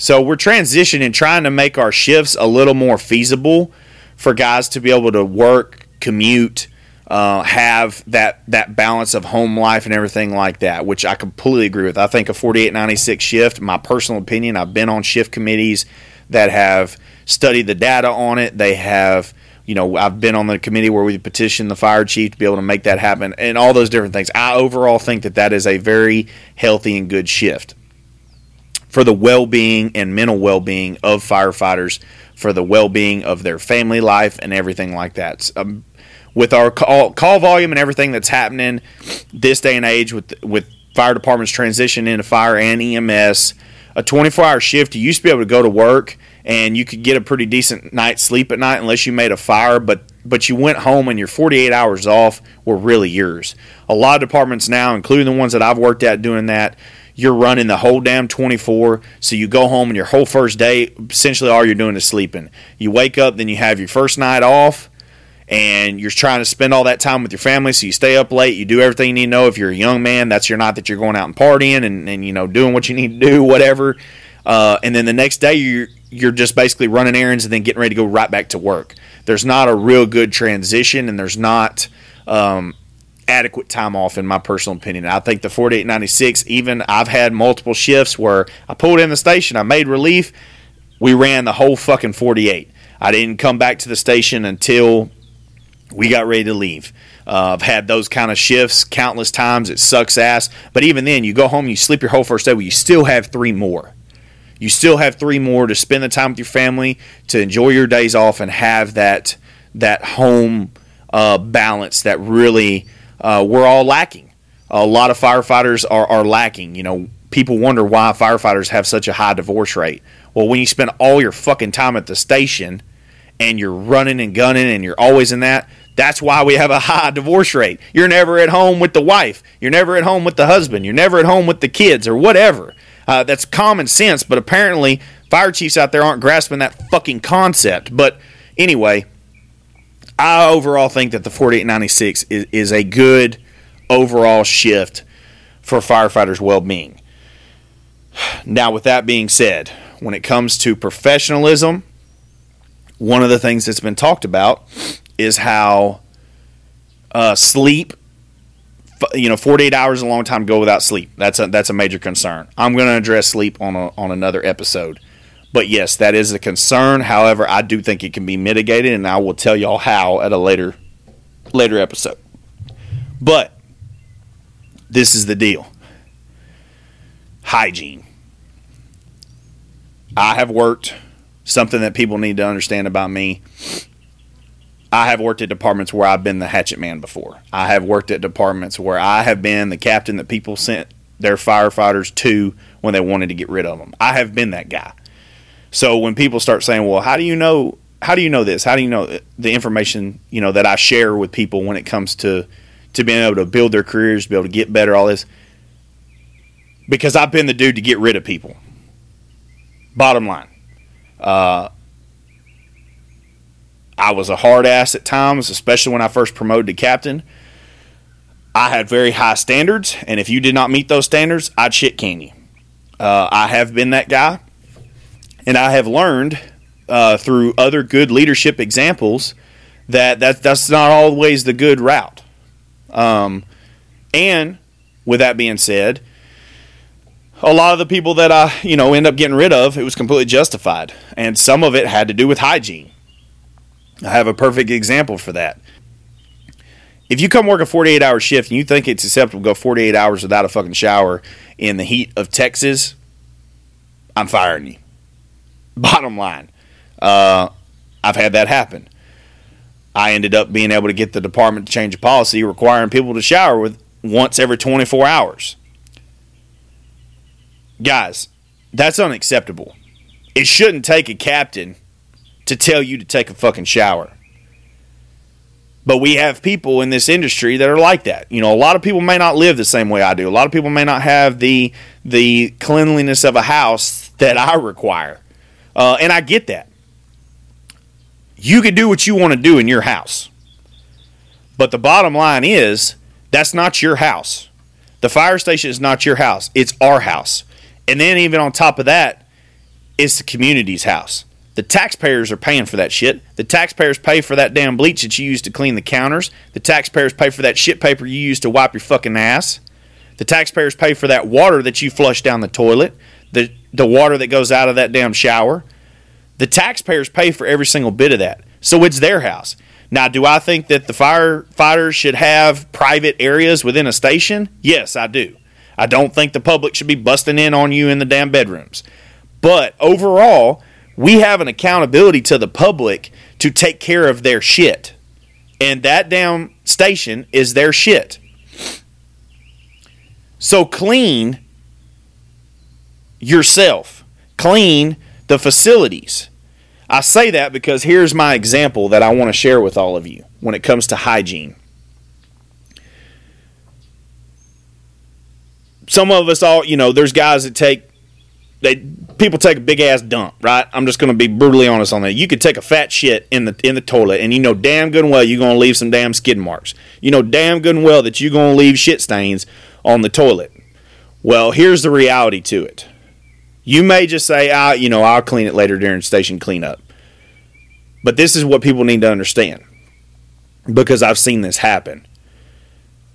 so we're transitioning, trying to make our shifts a little more feasible for guys to be able to work, commute, uh, have that that balance of home life and everything like that, which I completely agree with. I think a 4896 shift, my personal opinion, I've been on shift committees that have studied the data on it. They have, you know, I've been on the committee where we petitioned the fire chief to be able to make that happen and all those different things. I overall think that that is a very healthy and good shift for the well being and mental well being of firefighters, for the well being of their family life and everything like that. Um, with our call, call volume and everything that's happening this day and age with with fire departments transitioning into fire and EMS, a 24 hour shift, you used to be able to go to work and you could get a pretty decent night's sleep at night unless you made a fire, but but you went home and your 48 hours off were really yours. A lot of departments now, including the ones that I've worked at doing that, you're running the whole damn 24 so you go home and your whole first day essentially all you're doing is sleeping you wake up then you have your first night off and you're trying to spend all that time with your family so you stay up late you do everything you need to know if you're a young man that's your night that you're going out and partying and, and you know doing what you need to do whatever uh, and then the next day you're you're just basically running errands and then getting ready to go right back to work there's not a real good transition and there's not um, adequate time off in my personal opinion. I think the 4896 even I've had multiple shifts where I pulled in the station, I made relief, we ran the whole fucking 48. I didn't come back to the station until we got ready to leave. Uh, I've had those kind of shifts countless times. It sucks ass. But even then, you go home, you sleep your whole first day, but you still have three more. You still have three more to spend the time with your family, to enjoy your days off, and have that that home uh, balance that really uh, we're all lacking. A lot of firefighters are, are lacking. You know, people wonder why firefighters have such a high divorce rate. Well, when you spend all your fucking time at the station and you're running and gunning and you're always in that, that's why we have a high divorce rate. You're never at home with the wife. You're never at home with the husband. You're never at home with the kids or whatever. Uh, that's common sense, but apparently fire chiefs out there aren't grasping that fucking concept. But anyway, I overall think that the 4896 is, is a good overall shift for firefighters' well being. Now, with that being said, when it comes to professionalism, one of the things that's been talked about is how uh, sleep, you know, 48 hours is a long time to go without sleep. That's a, that's a major concern. I'm going to address sleep on, a, on another episode. But yes, that is a concern. However, I do think it can be mitigated, and I will tell y'all how at a later later episode. But this is the deal. Hygiene. I have worked something that people need to understand about me. I have worked at departments where I've been the hatchet man before. I have worked at departments where I have been the captain that people sent their firefighters to when they wanted to get rid of them. I have been that guy. So when people start saying, "Well, how do you know? How do you know this? How do you know the information you know that I share with people when it comes to to being able to build their careers, be able to get better, all this?" Because I've been the dude to get rid of people. Bottom line, uh, I was a hard ass at times, especially when I first promoted to captain. I had very high standards, and if you did not meet those standards, I'd shit can you. Uh, I have been that guy. And I have learned uh, through other good leadership examples that, that that's not always the good route. Um, and with that being said, a lot of the people that I, you know, end up getting rid of, it was completely justified. And some of it had to do with hygiene. I have a perfect example for that. If you come work a 48 hour shift and you think it's acceptable to go 48 hours without a fucking shower in the heat of Texas, I'm firing you. Bottom line, uh, I've had that happen. I ended up being able to get the department to change a policy requiring people to shower with once every 24 hours. Guys, that's unacceptable. It shouldn't take a captain to tell you to take a fucking shower. But we have people in this industry that are like that. You know, a lot of people may not live the same way I do. A lot of people may not have the the cleanliness of a house that I require. Uh, and I get that. You can do what you want to do in your house. But the bottom line is that's not your house. The fire station is not your house, it's our house. And then, even on top of that, it's the community's house. The taxpayers are paying for that shit. The taxpayers pay for that damn bleach that you use to clean the counters. The taxpayers pay for that shit paper you use to wipe your fucking ass. The taxpayers pay for that water that you flush down the toilet, the the water that goes out of that damn shower. The taxpayers pay for every single bit of that. So it's their house. Now, do I think that the firefighters should have private areas within a station? Yes, I do. I don't think the public should be busting in on you in the damn bedrooms. But overall, we have an accountability to the public to take care of their shit. And that damn station is their shit. So clean yourself, clean the facilities. I say that because here's my example that I want to share with all of you when it comes to hygiene. Some of us all, you know, there's guys that take they people take a big ass dump, right? I'm just going to be brutally honest on that. You could take a fat shit in the in the toilet, and you know damn good and well you're going to leave some damn skid marks. You know damn good and well that you're going to leave shit stains on the toilet. Well, here's the reality to it. You may just say, "Ah, you know, I'll clean it later during station cleanup." But this is what people need to understand because I've seen this happen.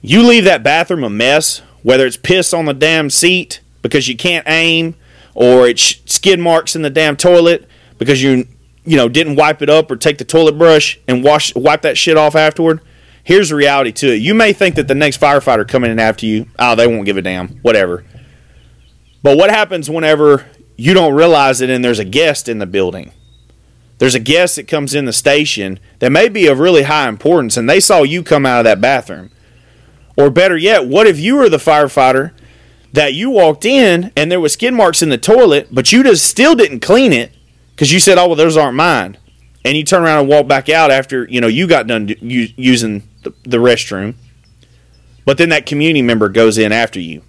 You leave that bathroom a mess, whether it's piss on the damn seat because you can't aim or it's skid marks in the damn toilet because you you know didn't wipe it up or take the toilet brush and wash wipe that shit off afterward. Here's the reality to it. You may think that the next firefighter coming in after you, oh, they won't give a damn, whatever. But what happens whenever you don't realize it and there's a guest in the building? There's a guest that comes in the station that may be of really high importance and they saw you come out of that bathroom. Or better yet, what if you were the firefighter that you walked in and there was skid marks in the toilet, but you just still didn't clean it because you said, "Oh well, those aren't mine," and you turn around and walk back out after you know you got done using the, the restroom. But then that community member goes in after you.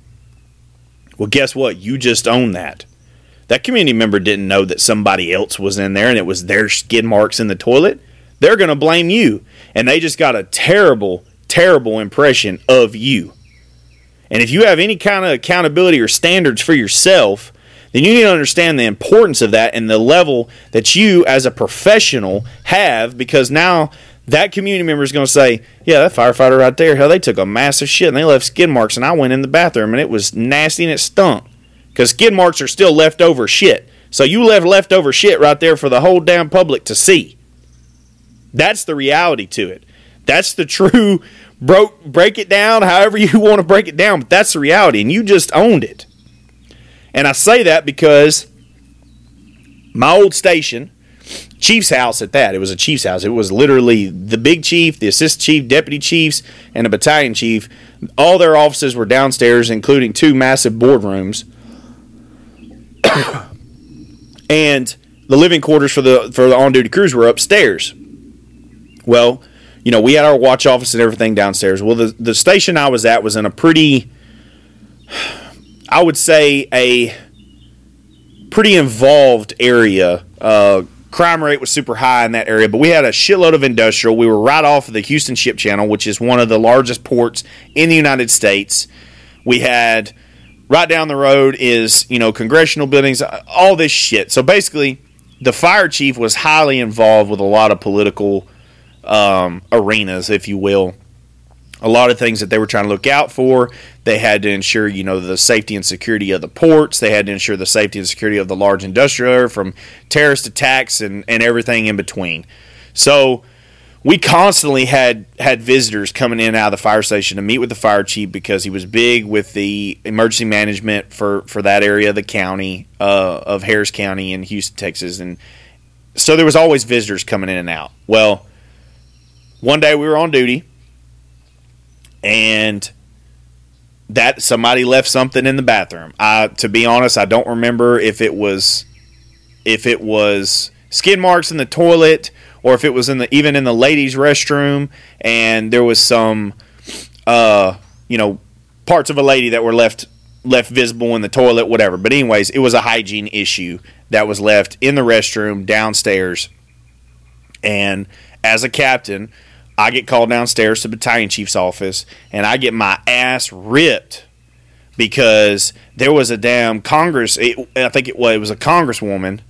Well, guess what? You just own that. That community member didn't know that somebody else was in there and it was their skid marks in the toilet. They're going to blame you. And they just got a terrible, terrible impression of you. And if you have any kind of accountability or standards for yourself, then you need to understand the importance of that and the level that you as a professional have because now that community member is going to say, Yeah, that firefighter right there, hell, they took a massive shit and they left skid marks, and I went in the bathroom and it was nasty and it stunk. Because skid marks are still leftover shit. So you left leftover shit right there for the whole damn public to see. That's the reality to it. That's the true broke break it down however you want to break it down, but that's the reality and you just owned it. And I say that because my old station, chief's house at that, it was a chief's house. It was literally the big chief, the assistant chief, deputy chiefs, and a battalion chief. All their offices were downstairs, including two massive boardrooms. and the living quarters for the for the on duty crews were upstairs. Well, you know, we had our watch office and everything downstairs. Well, the, the station I was at was in a pretty, I would say, a pretty involved area. Uh, crime rate was super high in that area, but we had a shitload of industrial. We were right off of the Houston Ship Channel, which is one of the largest ports in the United States. We had right down the road is, you know, congressional buildings, all this shit. So basically, the fire chief was highly involved with a lot of political um, arenas, if you will. A lot of things that they were trying to look out for. They had to ensure, you know, the safety and security of the ports. They had to ensure the safety and security of the large industrial area from terrorist attacks and, and everything in between. So we constantly had had visitors coming in and out of the fire station to meet with the fire chief because he was big with the emergency management for, for that area of the county uh, of Harris County in Houston, Texas, and so there was always visitors coming in and out. Well, one day we were on duty and that somebody left something in the bathroom. I to be honest, I don't remember if it was if it was skid marks in the toilet or if it was in the even in the ladies restroom and there was some uh you know parts of a lady that were left left visible in the toilet whatever but anyways it was a hygiene issue that was left in the restroom downstairs and as a captain I get called downstairs to battalion chief's office and I get my ass ripped because there was a damn Congress. It, I think it was, it was a congresswoman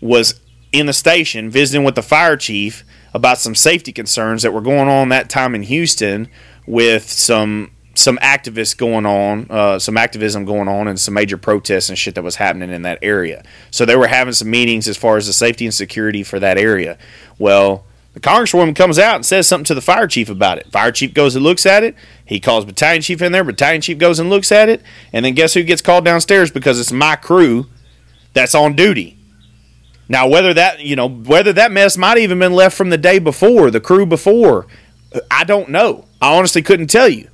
was in the station visiting with the fire chief about some safety concerns that were going on that time in Houston with some some activists going on, uh, some activism going on, and some major protests and shit that was happening in that area. So they were having some meetings as far as the safety and security for that area. Well, the congresswoman comes out and says something to the fire chief about it. Fire chief goes and looks at it. He calls battalion chief in there. Battalion chief goes and looks at it. And then guess who gets called downstairs because it's my crew that's on duty. Now, whether that you know whether that mess might even been left from the day before, the crew before, I don't know. I honestly couldn't tell you.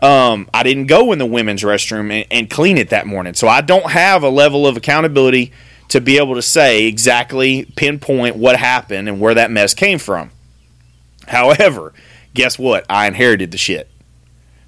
Um, I didn't go in the women's restroom and, and clean it that morning, so I don't have a level of accountability to be able to say exactly pinpoint what happened and where that mess came from. However, guess what? I inherited the shit.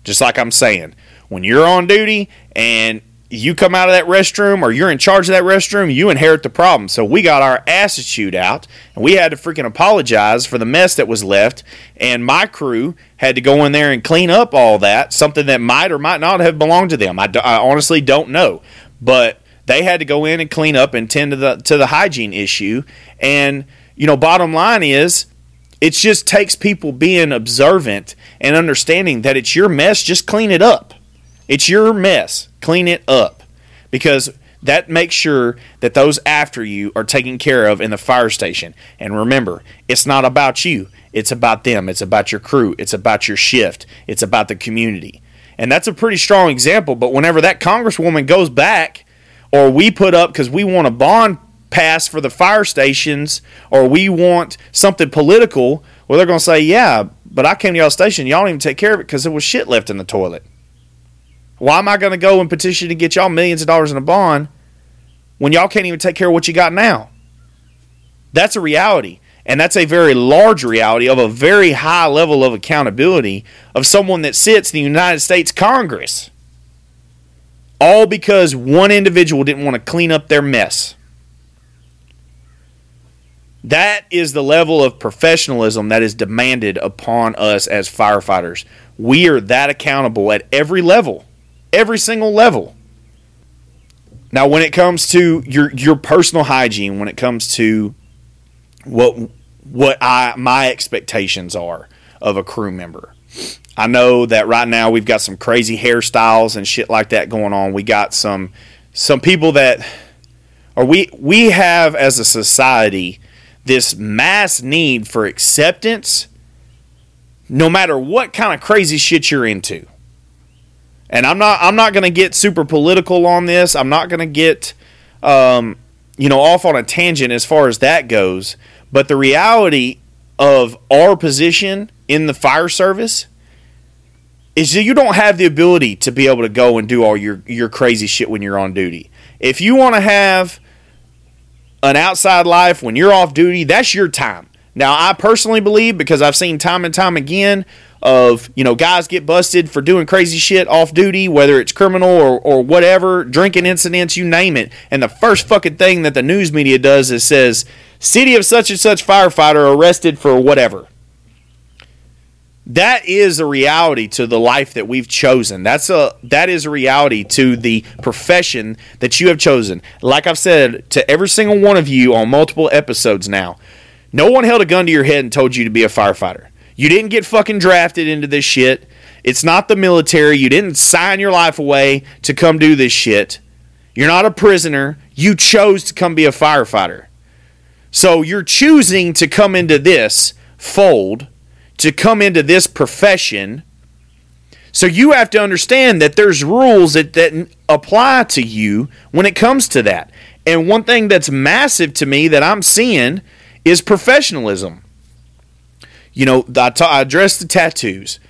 Just like I'm saying, when you're on duty and you come out of that restroom or you're in charge of that restroom, you inherit the problem. So we got our asses chewed out and we had to freaking apologize for the mess that was left. And my crew had to go in there and clean up all that, something that might or might not have belonged to them. I, I honestly don't know. But they had to go in and clean up and tend to the, to the hygiene issue. And, you know, bottom line is, it just takes people being observant and understanding that it's your mess, just clean it up. It's your mess. Clean it up. Because that makes sure that those after you are taken care of in the fire station. And remember, it's not about you, it's about them. It's about your crew, it's about your shift, it's about the community. And that's a pretty strong example. But whenever that congresswoman goes back, or we put up because we want a bond pass for the fire stations, or we want something political, well, they're going to say, yeah, but I came to y'all station, y'all didn't even take care of it because there was shit left in the toilet. Why am I going to go and petition to get y'all millions of dollars in a bond when y'all can't even take care of what you got now? That's a reality. And that's a very large reality of a very high level of accountability of someone that sits in the United States Congress. All because one individual didn't want to clean up their mess. That is the level of professionalism that is demanded upon us as firefighters. We are that accountable at every level every single level. Now, when it comes to your your personal hygiene, when it comes to what what I my expectations are of a crew member, I know that right now we've got some crazy hairstyles and shit like that going on. We got some some people that or we we have as a society this mass need for acceptance no matter what kind of crazy shit you're into. And I'm not I'm not going to get super political on this. I'm not going to get um, you know off on a tangent as far as that goes. But the reality of our position in the fire service is that you don't have the ability to be able to go and do all your your crazy shit when you're on duty. If you want to have an outside life when you're off duty, that's your time. Now, I personally believe because I've seen time and time again of you know guys get busted for doing crazy shit off duty, whether it's criminal or, or whatever, drinking incidents, you name it. And the first fucking thing that the news media does is says city of such and such firefighter arrested for whatever. That is a reality to the life that we've chosen. That's a that is a reality to the profession that you have chosen. Like I've said to every single one of you on multiple episodes now, no one held a gun to your head and told you to be a firefighter. You didn't get fucking drafted into this shit. It's not the military. You didn't sign your life away to come do this shit. You're not a prisoner. You chose to come be a firefighter. So you're choosing to come into this fold, to come into this profession. So you have to understand that there's rules that, that apply to you when it comes to that. And one thing that's massive to me that I'm seeing is professionalism. You know, I, ta- address the tattoos.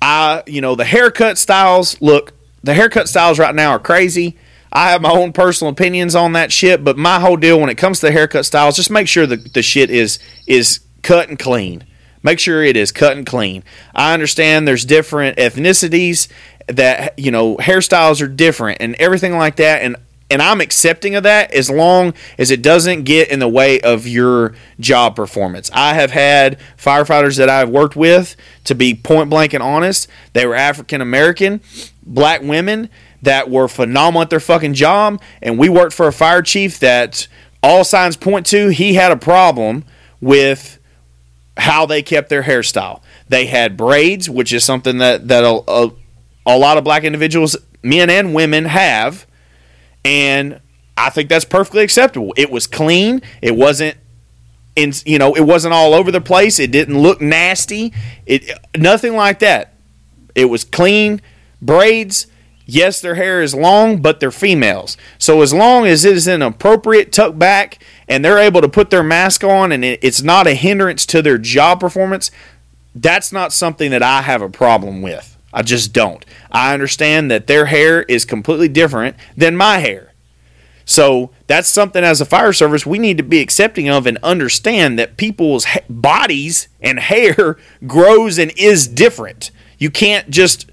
I, you know, the haircut styles. Look, the haircut styles right now are crazy. I have my own personal opinions on that shit, but my whole deal when it comes to the haircut styles, just make sure the, the shit is is cut and clean. Make sure it is cut and clean. I understand there's different ethnicities that you know hairstyles are different and everything like that, and and I'm accepting of that as long as it doesn't get in the way of your job performance. I have had firefighters that I've worked with to be point blank and honest. They were African American, black women that were phenomenal at their fucking job, and we worked for a fire chief that all signs point to he had a problem with how they kept their hairstyle. They had braids, which is something that that a, a, a lot of black individuals, men and women, have, and I think that's perfectly acceptable. It was clean. It wasn't in you know, it wasn't all over the place. It didn't look nasty. It nothing like that. It was clean braids. Yes, their hair is long, but they're females. So as long as it is an appropriate tuck back and they're able to put their mask on and it's not a hindrance to their job performance, that's not something that I have a problem with. I just don't. I understand that their hair is completely different than my hair. So that's something as a fire service we need to be accepting of and understand that people's ha- bodies and hair grows and is different. You can't just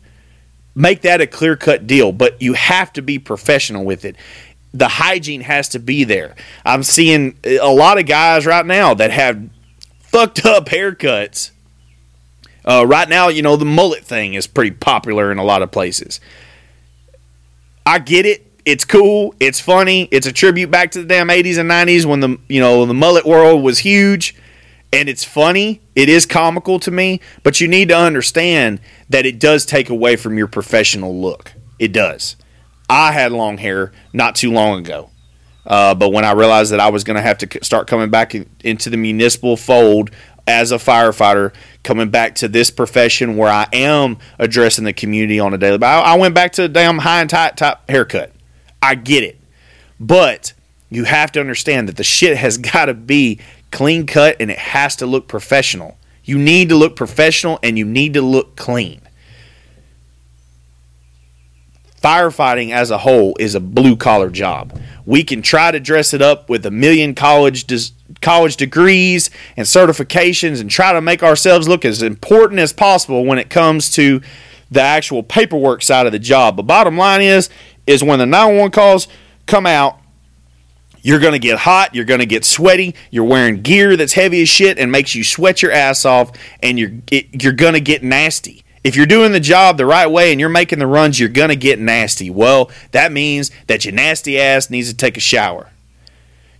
make that a clear cut deal, but you have to be professional with it. The hygiene has to be there. I'm seeing a lot of guys right now that have fucked up haircuts. Uh, right now, you know, the mullet thing is pretty popular in a lot of places. I get it it's cool, it's funny, it's a tribute back to the damn 80s and 90s when the you know the mullet world was huge and it's funny, it is comical to me, but you need to understand that it does take away from your professional look. It does. I had long hair not too long ago. Uh, but when I realized that I was going to have to start coming back in, into the municipal fold as a firefighter, coming back to this profession where I am addressing the community on a daily basis, I, I went back to a damn high and tight top haircut. I get it. But you have to understand that the shit has got to be clean cut and it has to look professional. You need to look professional and you need to look clean. Firefighting as a whole is a blue collar job. We can try to dress it up with a million college des- college degrees and certifications and try to make ourselves look as important as possible when it comes to the actual paperwork side of the job. But bottom line is is when the 911 calls come out, you're going to get hot, you're going to get sweaty, you're wearing gear that's heavy as shit and makes you sweat your ass off, and you're it, you're going to get nasty. If you're doing the job the right way and you're making the runs, you're going to get nasty. Well, that means that your nasty ass needs to take a shower.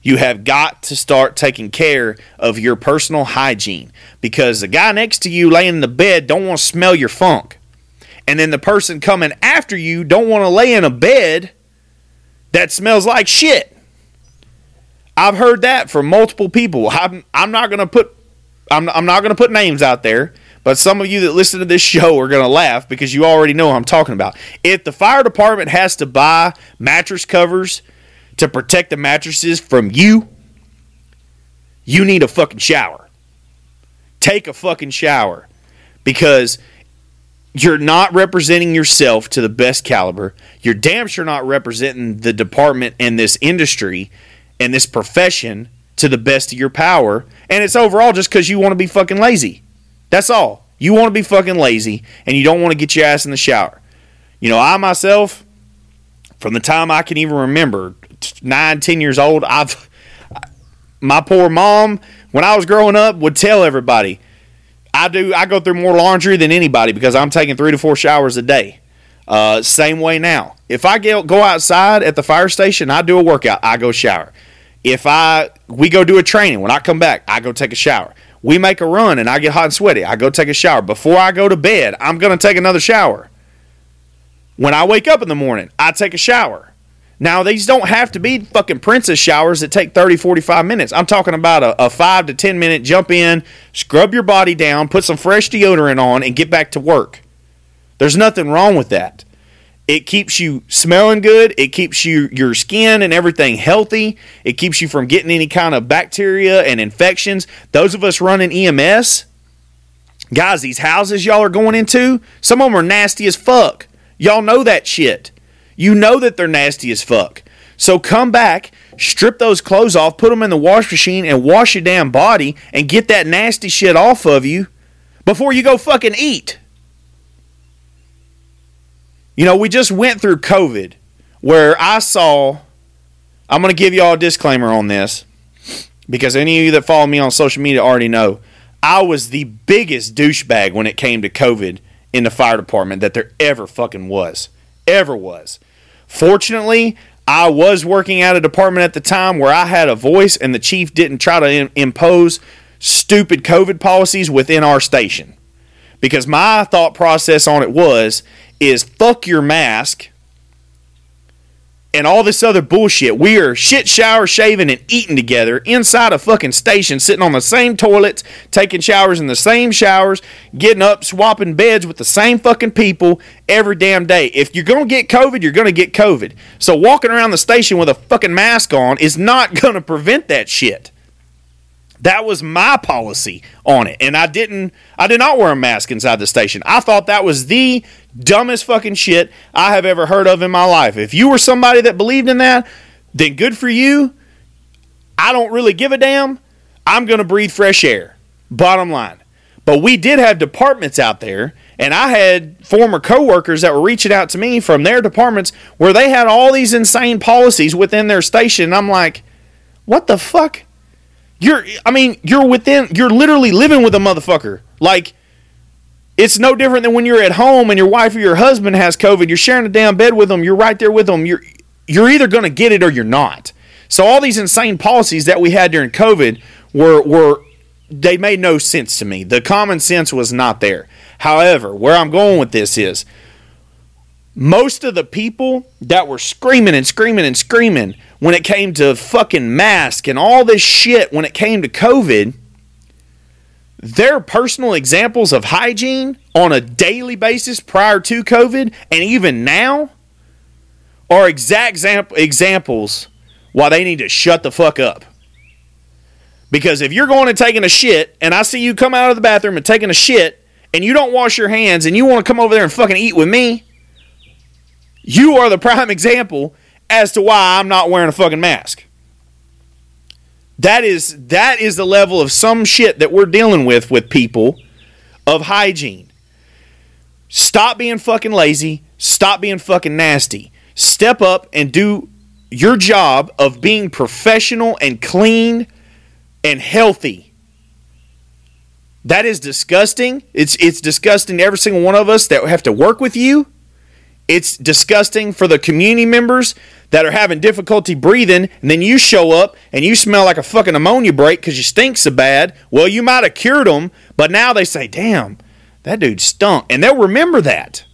You have got to start taking care of your personal hygiene because the guy next to you laying in the bed don't want to smell your funk and then the person coming after you don't want to lay in a bed that smells like shit. I've heard that from multiple people. I'm, I'm not going to put I'm, I'm not going to put names out there, but some of you that listen to this show are going to laugh because you already know what I'm talking about. If the fire department has to buy mattress covers to protect the mattresses from you, you need a fucking shower. Take a fucking shower because you're not representing yourself to the best caliber. You're damn sure not representing the department and this industry and this profession to the best of your power. And it's overall just because you want to be fucking lazy. That's all. You want to be fucking lazy and you don't want to get your ass in the shower. You know, I myself, from the time I can even remember, nine, ten years old, I've my poor mom, when I was growing up, would tell everybody, I do. I go through more laundry than anybody because I'm taking three to four showers a day. Uh, same way now. If I get, go outside at the fire station, I do a workout. I go shower. If I we go do a training, when I come back, I go take a shower. We make a run and I get hot and sweaty. I go take a shower. Before I go to bed, I'm gonna take another shower. When I wake up in the morning, I take a shower. Now, these don't have to be fucking princess showers that take 30, 45 minutes. I'm talking about a, a 5 to 10 minute jump in, scrub your body down, put some fresh deodorant on, and get back to work. There's nothing wrong with that. It keeps you smelling good. It keeps you your skin and everything healthy. It keeps you from getting any kind of bacteria and infections. Those of us running EMS, guys, these houses y'all are going into, some of them are nasty as fuck. Y'all know that shit. You know that they're nasty as fuck. So come back, strip those clothes off, put them in the wash machine, and wash your damn body and get that nasty shit off of you before you go fucking eat. You know, we just went through COVID where I saw. I'm going to give you all a disclaimer on this because any of you that follow me on social media already know I was the biggest douchebag when it came to COVID in the fire department that there ever fucking was ever was. Fortunately, I was working at a department at the time where I had a voice, and the chief didn't try to in- impose stupid COVID policies within our station. Because my thought process on it was is fuck your mask and all this other bullshit. We are shit shower shaving and eating together inside a fucking station, sitting on the same toilets, taking showers in the same showers, getting up, swapping beds with the same fucking people every damn day. If you're gonna get COVID, you're gonna get COVID. So walking around the station with a fucking mask on is not gonna prevent that shit. That was my policy on it. And I didn't I did not wear a mask inside the station. I thought that was the dumbest fucking shit I have ever heard of in my life. If you were somebody that believed in that, then good for you. I don't really give a damn. I'm going to breathe fresh air. Bottom line. But we did have departments out there, and I had former coworkers that were reaching out to me from their departments where they had all these insane policies within their station. I'm like, what the fuck? You're, I mean, you're within, you're literally living with a motherfucker. Like, it's no different than when you're at home and your wife or your husband has COVID. You're sharing a damn bed with them. You're right there with them. You're, you're either going to get it or you're not. So all these insane policies that we had during COVID were, were, they made no sense to me. The common sense was not there. However, where I'm going with this is most of the people that were screaming and screaming and screaming when it came to fucking mask and all this shit when it came to COVID, their personal examples of hygiene on a daily basis prior to COVID and even now are exact examples why they need to shut the fuck up. Because if you're going and taking a shit and I see you come out of the bathroom and taking a shit and you don't wash your hands and you want to come over there and fucking eat with me, you are the prime example as to why I'm not wearing a fucking mask. That is that is the level of some shit that we're dealing with with people of hygiene. Stop being fucking lazy, stop being fucking nasty. Step up and do your job of being professional and clean and healthy. That is disgusting. It's it's disgusting to every single one of us that have to work with you. It's disgusting for the community members that are having difficulty breathing, and then you show up and you smell like a fucking ammonia break because you stink so bad. Well, you might have cured them, but now they say, damn, that dude stunk. And they'll remember that.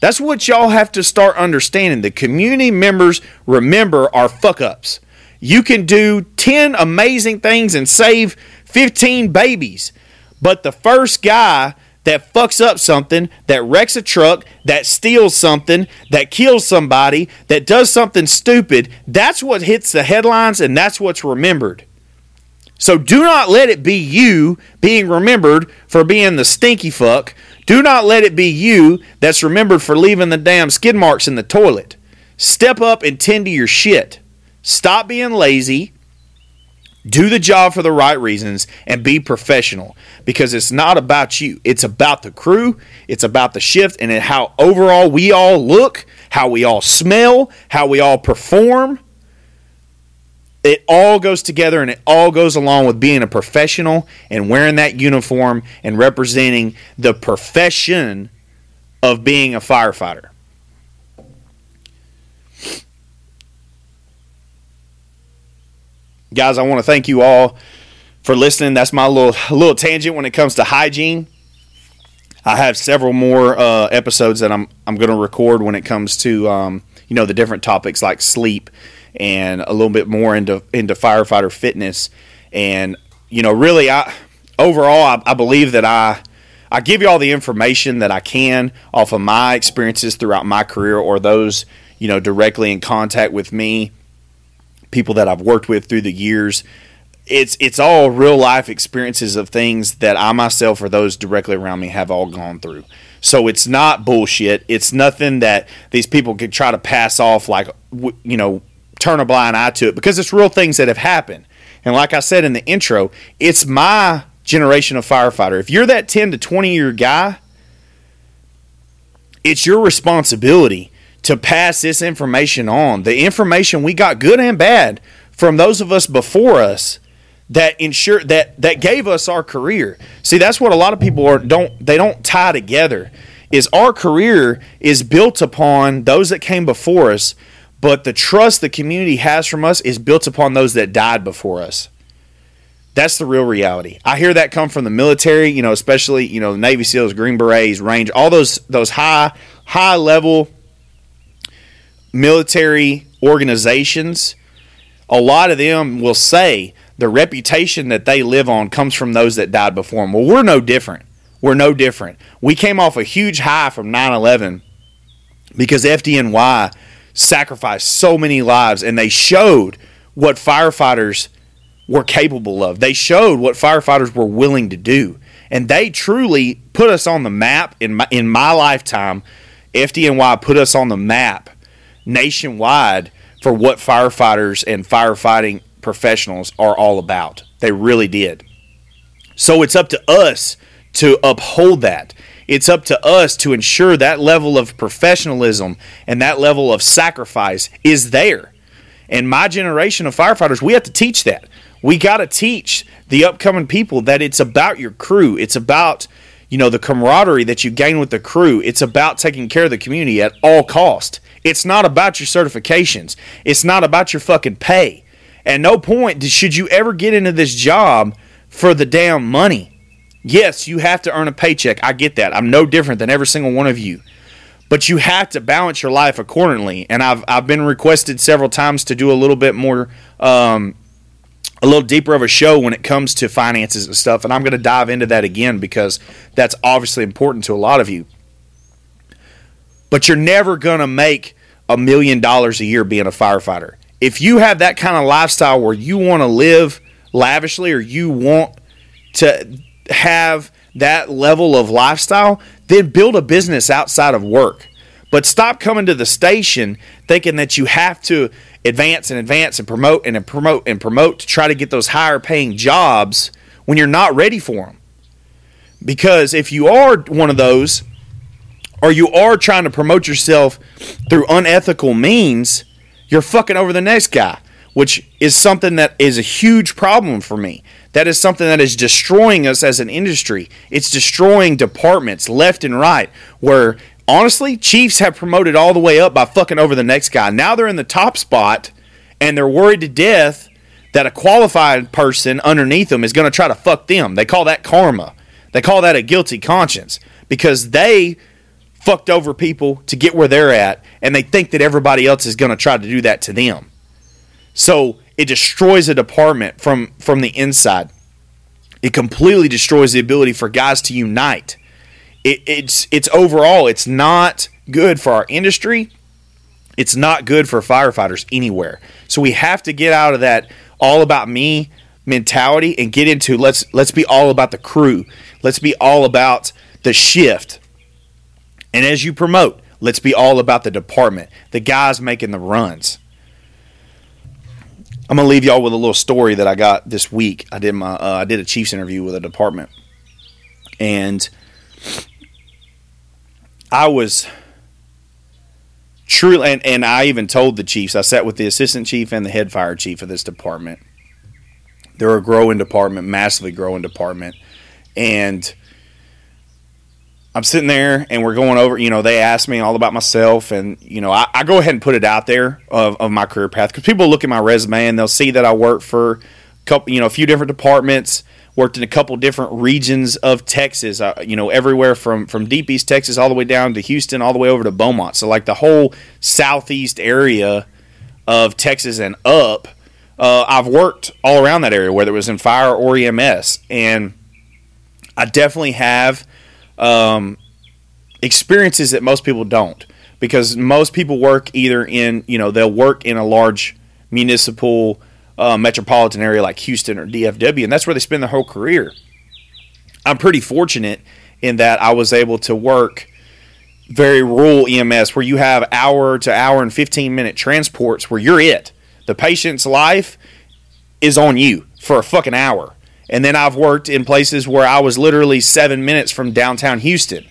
That's what y'all have to start understanding. The community members remember our fuck ups. You can do 10 amazing things and save 15 babies, but the first guy that fucks up something, that wrecks a truck, that steals something, that kills somebody, that does something stupid, that's what hits the headlines and that's what's remembered. So do not let it be you being remembered for being the stinky fuck. Do not let it be you that's remembered for leaving the damn skid marks in the toilet. Step up and tend to your shit. Stop being lazy do the job for the right reasons and be professional. Because it's not about you. It's about the crew. It's about the shift and how overall we all look how we all smell how we all perform. It all goes together and it all goes along with being a professional and wearing that uniform and representing the profession of being a firefighter guys, I want to thank you all for listening. That's my little little tangent when it comes to hygiene. I have several more uh, episodes that I'm I'm going to record when it comes to um, you know the different topics like sleep and a little bit more into into firefighter fitness and you know really I overall I, I believe that I I give you all the information that I can off of my experiences throughout my career or those you know directly in contact with me people that I've worked with through the years. It's it's all real life experiences of things that I myself or those directly around me have all gone through. So it's not bullshit. It's nothing that these people could try to pass off like you know turn a blind eye to it because it's real things that have happened. And like I said in the intro, it's my generation of firefighter. If you're that 10 to 20 year guy, it's your responsibility to pass this information on. The information we got, good and bad, from those of us before us that ensure that that gave us our career. See, that's what a lot of people are don't they don't tie together. Is our career is built upon those that came before us, But the trust the community has from us is built upon those that died before us. That's the real reality. I hear that come from the military, you know, especially, you know, Navy SEALs, Green Berets, Range, all those those high high level military organizations. A lot of them will say the reputation that they live on comes from those that died before them. Well, we're no different. We're no different. We came off a huge high from 9 11 because FDNY sacrificed so many lives and they showed what firefighters were capable of. They showed what firefighters were willing to do. And they truly put us on the map in my, in my lifetime. FDNY put us on the map nationwide for what firefighters and firefighting professionals are all about. They really did. So it's up to us to uphold that. It's up to us to ensure that level of professionalism and that level of sacrifice is there. And my generation of firefighters, we have to teach that. We got to teach the upcoming people that it's about your crew. It's about, you know, the camaraderie that you gain with the crew. It's about taking care of the community at all cost. It's not about your certifications. It's not about your fucking pay. At no point should you ever get into this job for the damn money. Yes, you have to earn a paycheck. I get that. I'm no different than every single one of you. But you have to balance your life accordingly. And I've, I've been requested several times to do a little bit more, um, a little deeper of a show when it comes to finances and stuff. And I'm going to dive into that again because that's obviously important to a lot of you. But you're never going to make a million dollars a year being a firefighter. If you have that kind of lifestyle where you want to live lavishly or you want to have that level of lifestyle, then build a business outside of work. But stop coming to the station thinking that you have to advance and advance and promote and promote and promote to try to get those higher paying jobs when you're not ready for them. Because if you are one of those, or you are trying to promote yourself through unethical means, you're fucking over the next guy, which is something that is a huge problem for me. That is something that is destroying us as an industry. It's destroying departments left and right. Where honestly, Chiefs have promoted all the way up by fucking over the next guy. Now they're in the top spot and they're worried to death that a qualified person underneath them is going to try to fuck them. They call that karma. They call that a guilty conscience because they fucked over people to get where they're at and they think that everybody else is going to try to do that to them. So it destroys a department from from the inside. It completely destroys the ability for guys to unite. It, it's it's overall it's not good for our industry. It's not good for firefighters anywhere. So we have to get out of that all about me mentality and get into let's let's be all about the crew. Let's be all about the shift. And as you promote, let's be all about the department, the guys making the runs. I'm gonna leave y'all with a little story that I got this week. I did my uh, I did a Chiefs interview with a department, and I was truly and, and I even told the Chiefs. I sat with the assistant chief and the head fire chief of this department. They're a growing department, massively growing department, and I'm sitting there and we're going over, you know, they ask me all about myself and, you know, I, I go ahead and put it out there of, of my career path because people look at my resume and they'll see that I work for a couple, you know, a few different departments, worked in a couple different regions of Texas, uh, you know, everywhere from, from deep East Texas all the way down to Houston, all the way over to Beaumont. So like the whole Southeast area of Texas and up, uh, I've worked all around that area, whether it was in fire or EMS. And I definitely have – um, experiences that most people don't because most people work either in you know they'll work in a large municipal uh, metropolitan area like Houston or DFW and that's where they spend their whole career. I'm pretty fortunate in that I was able to work very rural EMS where you have hour to hour and 15 minute transports where you're it. The patient's life is on you for a fucking hour. And then I've worked in places where I was literally seven minutes from downtown Houston,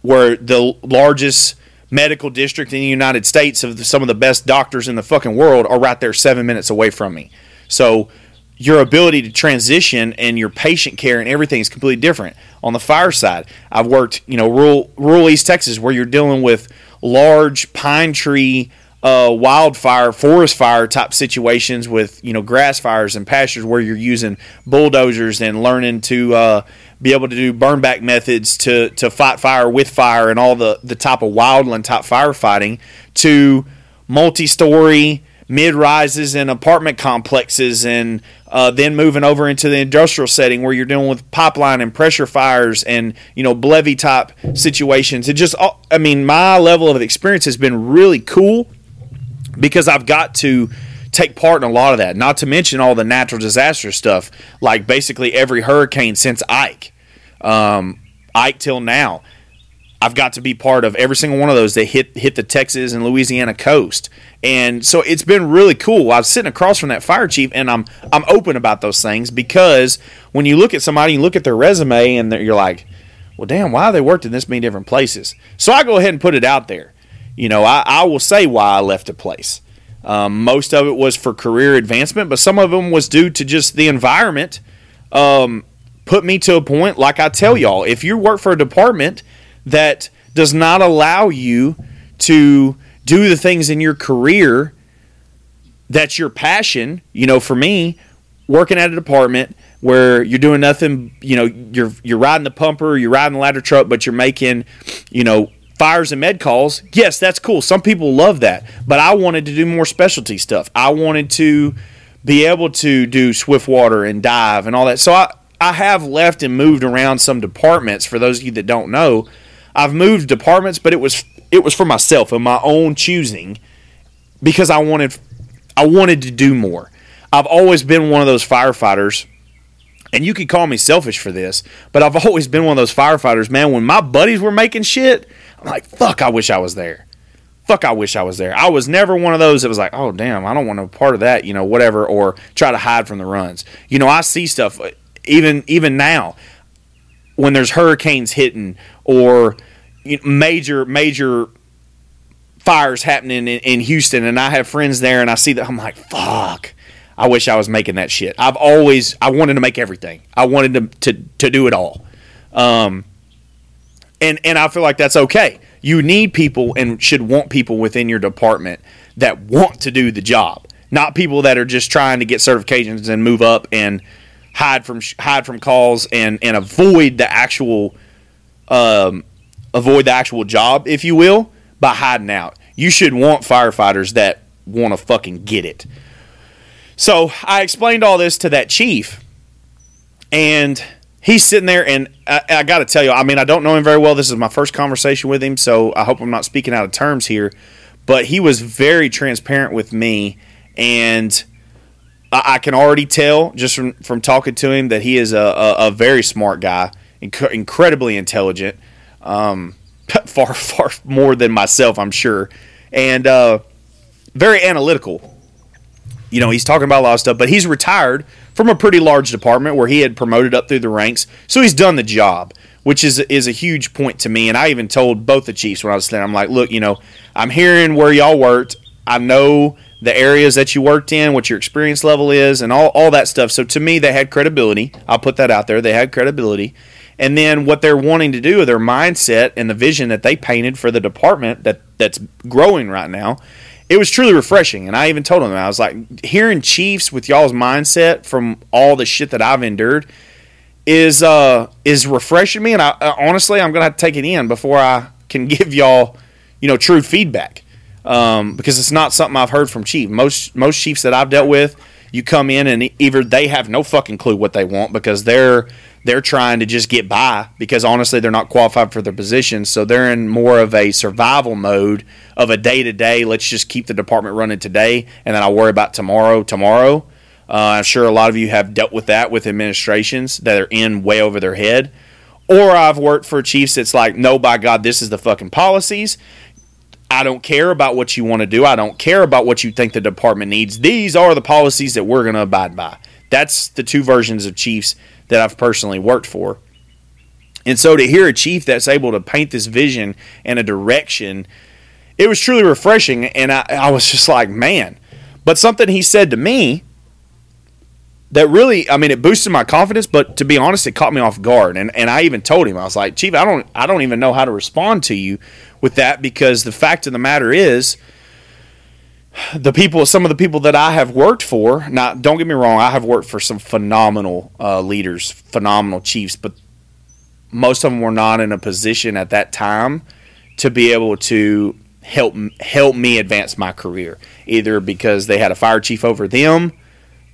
where the largest medical district in the United States of some of the best doctors in the fucking world are right there seven minutes away from me. So your ability to transition and your patient care and everything is completely different. On the fire side, I've worked, you know, rural rural East Texas where you're dealing with large pine tree uh, wildfire, forest fire type situations with you know grass fires and pastures where you're using bulldozers and learning to uh, be able to do burn back methods to to fight fire with fire and all the the type of wildland type firefighting to multi-story mid rises and apartment complexes, and uh, then moving over into the industrial setting where you're dealing with pipeline and pressure fires and you know levee type situations. It just, I mean, my level of experience has been really cool because I've got to take part in a lot of that. Not to mention all the natural disaster stuff, like basically every hurricane since Ike, um, Ike till now. I've got to be part of every single one of those that hit hit the Texas and Louisiana coast. And so it's been really cool. I was sitting across from that fire chief, and I'm I'm open about those things because when you look at somebody, you look at their resume, and you're like, well, damn, why have they worked in this many different places? So I go ahead and put it out there. You know, I, I will say why I left a place. Um, most of it was for career advancement, but some of them was due to just the environment. Um, put me to a point, like I tell y'all, if you work for a department that does not allow you to do the things in your career that's your passion. You know, for me, working at a department where you're doing nothing, you know, you're you're riding the pumper, you're riding the ladder truck, but you're making, you know, fires and med calls. Yes, that's cool. Some people love that, but I wanted to do more specialty stuff. I wanted to be able to do swift water and dive and all that. So I I have left and moved around some departments. For those of you that don't know, I've moved departments, but it was it was for myself and my own choosing because I wanted I wanted to do more. I've always been one of those firefighters and you could call me selfish for this, but I've always been one of those firefighters, man, when my buddies were making shit, I'm like, fuck, I wish I was there. Fuck, I wish I was there. I was never one of those that was like, oh, damn, I don't want no part of that, you know, whatever, or try to hide from the runs. You know, I see stuff even even now when there's hurricanes hitting or major major fires happening in, in Houston, and I have friends there, and I see that I'm like, fuck. I wish I was making that shit. I've always I wanted to make everything. I wanted to to, to do it all. Um, and and I feel like that's okay. You need people and should want people within your department that want to do the job, not people that are just trying to get certifications and move up and hide from hide from calls and and avoid the actual um, avoid the actual job, if you will, by hiding out. You should want firefighters that want to fucking get it. So I explained all this to that chief, and he's sitting there, and I, I got to tell you, I mean, I don't know him very well. This is my first conversation with him, so I hope I'm not speaking out of terms here. But he was very transparent with me, and I, I can already tell just from, from talking to him that he is a, a, a very smart guy, inc- incredibly intelligent um, far far more than myself, I'm sure, and uh, very analytical. You know, he's talking about a lot of stuff, but he's retired from a pretty large department where he had promoted up through the ranks, so he's done the job, which is is a huge point to me. And I even told both the chiefs when I was there, I'm like, look, you know, I'm hearing where y'all worked. I know the areas that you worked in, what your experience level is, and all, all that stuff. So to me, they had credibility. I'll put that out there. They had credibility and then what they're wanting to do, their mindset and the vision that they painted for the department that that's growing right now. It was truly refreshing, and I even told them I was like, hearing Chiefs with y'all's mindset from all the shit that I've endured is uh is refreshing me, and I, uh, honestly I'm gonna have to take it in before I can give y'all you know true feedback um, because it's not something I've heard from Chief. Most most Chiefs that I've dealt with, you come in and either they have no fucking clue what they want because they're they're trying to just get by because honestly they're not qualified for their position so they're in more of a survival mode of a day to day let's just keep the department running today and then i'll worry about tomorrow tomorrow uh, i'm sure a lot of you have dealt with that with administrations that are in way over their head or i've worked for chiefs that's like no by god this is the fucking policies I don't care about what you want to do. I don't care about what you think the department needs. These are the policies that we're going to abide by. That's the two versions of Chiefs that I've personally worked for. And so to hear a chief that's able to paint this vision and a direction, it was truly refreshing. And I, I was just like, man. But something he said to me that really, I mean, it boosted my confidence, but to be honest, it caught me off guard. And, and I even told him, I was like, Chief, I don't, I don't even know how to respond to you with that because the fact of the matter is, the people, some of the people that I have worked for. Now, don't get me wrong, I have worked for some phenomenal uh, leaders, phenomenal chiefs, but most of them were not in a position at that time to be able to help help me advance my career, either because they had a fire chief over them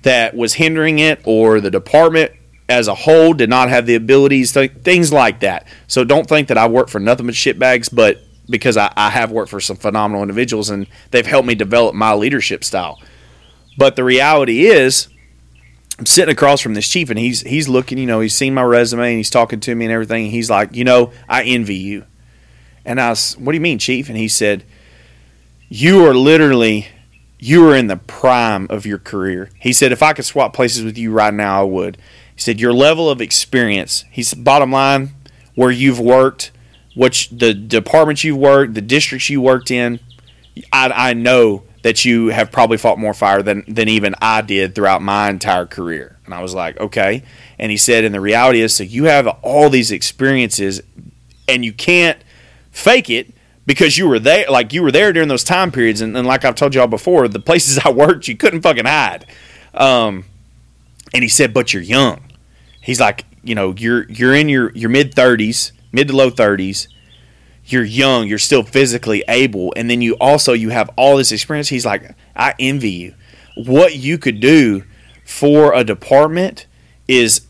that was hindering it, or the department as a whole did not have the abilities, th- things like that. So don't think that I work for nothing but shitbags, but because I, I have worked for some phenomenal individuals and they've helped me develop my leadership style. But the reality is, I'm sitting across from this chief and he's he's looking, you know, he's seen my resume and he's talking to me and everything. And he's like, you know, I envy you. And I was, what do you mean, chief? And he said, you are literally, you are in the prime of your career. He said, if I could swap places with you right now, I would. He said, your level of experience. He's bottom line, where you've worked, which the departments you've worked, the districts you worked in. I, I know that you have probably fought more fire than, than even I did throughout my entire career. And I was like, okay. And he said, and the reality is, so you have all these experiences and you can't fake it because you were there, like you were there during those time periods. And, and like I've told y'all before, the places I worked, you couldn't fucking hide. Um, and he said, but you're young. He's like, you know, you're, you're in your, your mid thirties, mid to low thirties you're young, you're still physically able, and then you also you have all this experience. He's like, I envy you. What you could do for a department is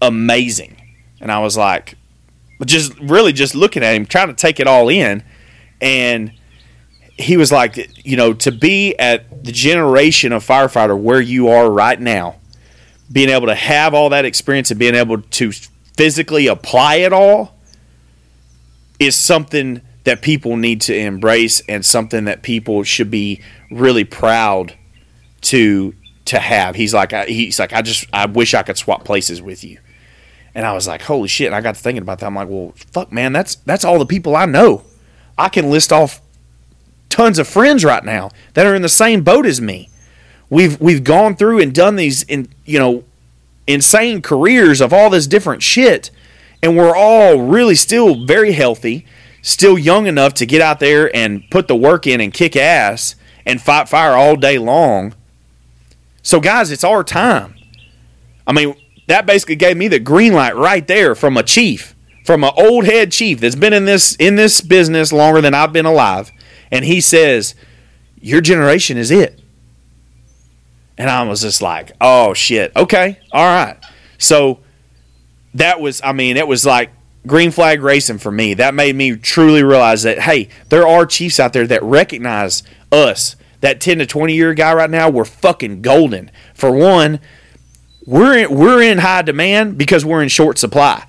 amazing. And I was like, just really just looking at him, trying to take it all in, and he was like, you know, to be at the generation of firefighter where you are right now, being able to have all that experience and being able to physically apply it all is something that people need to embrace and something that people should be really proud to to have. He's like he's like I just I wish I could swap places with you. And I was like, holy shit! And I got to thinking about that. I'm like, well, fuck, man, that's that's all the people I know. I can list off tons of friends right now that are in the same boat as me. We've we've gone through and done these in you know insane careers of all this different shit and we're all really still very healthy, still young enough to get out there and put the work in and kick ass and fight fire all day long. So, guys, it's our time. I mean, that basically gave me the green light right there from a chief, from an old head chief that's been in this in this business longer than I've been alive, and he says, "Your generation is it." And I was just like, "Oh shit, okay, all right." So that was, I mean, it was like green flag racing for me. That made me truly realize that, hey, there are Chiefs out there that recognize us. That 10 to 20 year guy right now, we're fucking golden. For one, we're in, we're in high demand because we're in short supply.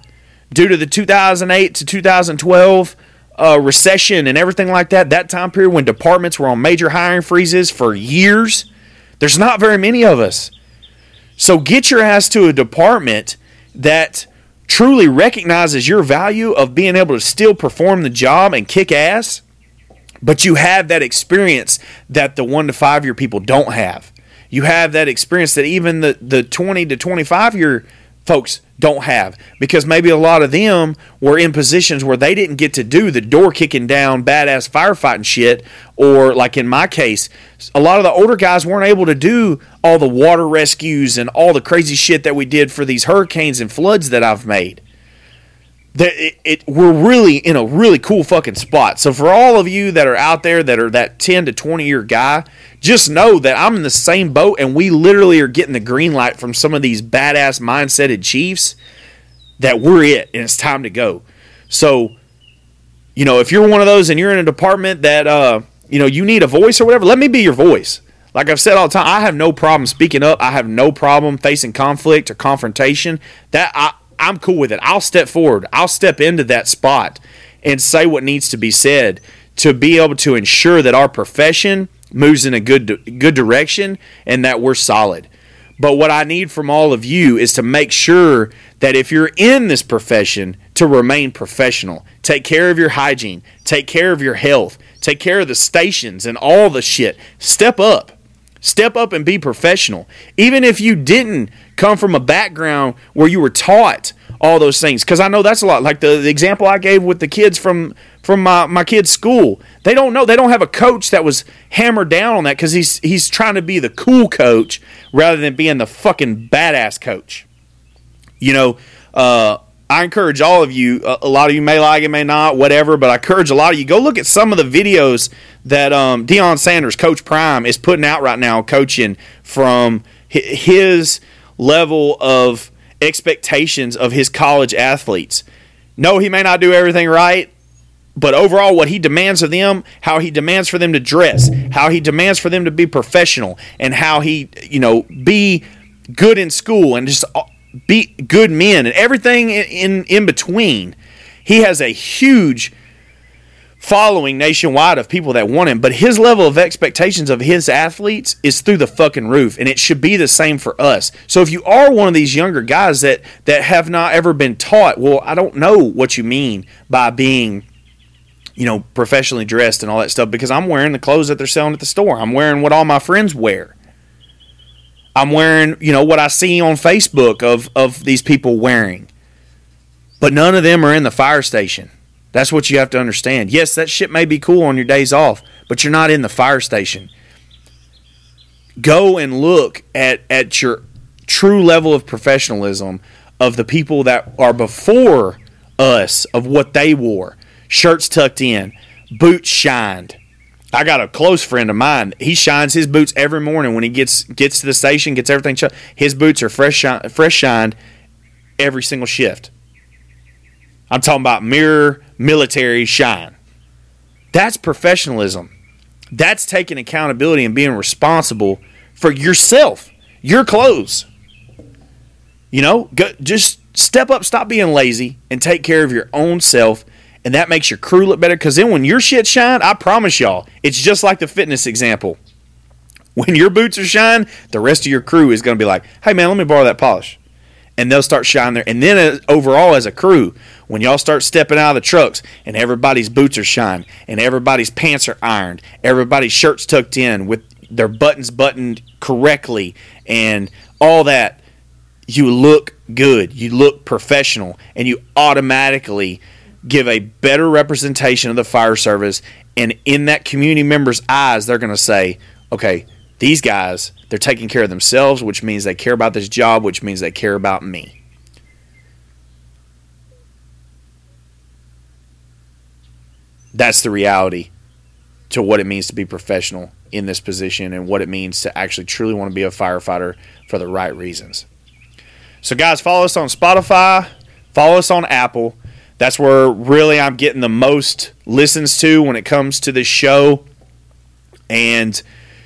Due to the 2008 to 2012 uh, recession and everything like that, that time period when departments were on major hiring freezes for years, there's not very many of us. So get your ass to a department that truly recognizes your value of being able to still perform the job and kick ass, but you have that experience that the one to five year people don't have. You have that experience that even the, the 20 to 25 year folks don't have. Because maybe a lot of them were in positions where they didn't get to do the door kicking down badass firefighting shit or like in my case a lot of the older guys weren't able to do all the water rescues and all the crazy shit that we did for these hurricanes and floods that I've made that it, it, we're really in a really cool fucking spot. So for all of you that are out there that are that 10 to 20 year guy, just know that I'm in the same boat and we literally are getting the green light from some of these badass mindseted chiefs that we're it and it's time to go. So, you know, if you're one of those and you're in a department that uh, you know, you need a voice or whatever, let me be your voice. Like I've said all the time, I have no problem speaking up. I have no problem facing conflict or confrontation. That I I'm cool with it. I'll step forward. I'll step into that spot and say what needs to be said to be able to ensure that our profession moves in a good good direction and that we're solid. But what I need from all of you is to make sure that if you're in this profession to remain professional. Take care of your hygiene, take care of your health, take care of the stations and all the shit. Step up. Step up and be professional. Even if you didn't come from a background where you were taught all those things, because I know that's a lot. Like the, the example I gave with the kids from from my, my kid's school. They don't know. They don't have a coach that was hammered down on that because he's he's trying to be the cool coach rather than being the fucking badass coach. You know, uh, I encourage all of you. A, lot of you may like it, may not, whatever. But I encourage a lot of you go look at some of the videos that um, Deion Sanders, Coach Prime, is putting out right now, coaching from his level of expectations of his college athletes. No, he may not do everything right, but overall, what he demands of them, how he demands for them to dress, how he demands for them to be professional, and how he, you know, be good in school and just uh, be good men and everything in, in, in between. He has a huge following nationwide of people that want him, but his level of expectations of his athletes is through the fucking roof, and it should be the same for us. So if you are one of these younger guys that that have not ever been taught, well, I don't know what you mean by being you know, professionally dressed and all that stuff because I'm wearing the clothes that they're selling at the store. I'm wearing what all my friends wear. I'm wearing, you know, what I see on Facebook of of these people wearing. But none of them are in the fire station. That's what you have to understand. Yes, that shit may be cool on your days off, but you're not in the fire station. Go and look at, at your true level of professionalism of the people that are before us, of what they wore. Shirts tucked in, boots shined. I got a close friend of mine. He shines his boots every morning when he gets gets to the station, gets everything. His boots are fresh, fresh shined every single shift. I'm talking about mirror military shine. That's professionalism. That's taking accountability and being responsible for yourself, your clothes. You know, go, just step up, stop being lazy, and take care of your own self. And that makes your crew look better. Because then when your shit shine, I promise y'all, it's just like the fitness example. When your boots are shine, the rest of your crew is going to be like, hey man, let me borrow that polish and they'll start shining there. And then uh, overall, as a crew, when y'all start stepping out of the trucks and everybody's boots are shined and everybody's pants are ironed, everybody's shirts tucked in with their buttons buttoned correctly, and all that, you look good. You look professional, and you automatically give a better representation of the fire service. And in that community member's eyes, they're going to say, okay, these guys, they're taking care of themselves, which means they care about this job, which means they care about me. That's the reality to what it means to be professional in this position and what it means to actually truly want to be a firefighter for the right reasons. So, guys, follow us on Spotify, follow us on Apple. That's where really I'm getting the most listens to when it comes to this show. And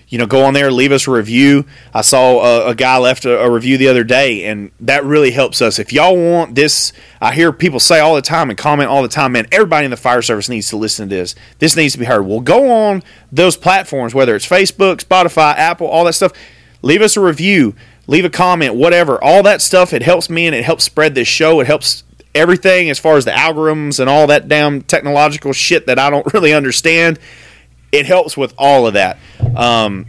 you know, go on there, leave us a review. I saw a, a guy left a, a, review the other day, and that really helps us. If y'all want this, I hear people say all the time and comment all the time, man, everybody in the fire service needs to listen to this. This needs to be heard. Well, go on those platforms, whether it's Facebook, Spotify, Apple, all that stuff. Leave us a review, leave a comment, whatever. All that stuff, it helps me and it helps spread this show. It helps everything as far as the algorithms and all that damn technological shit that I don't really understand it helps with all of that. Um,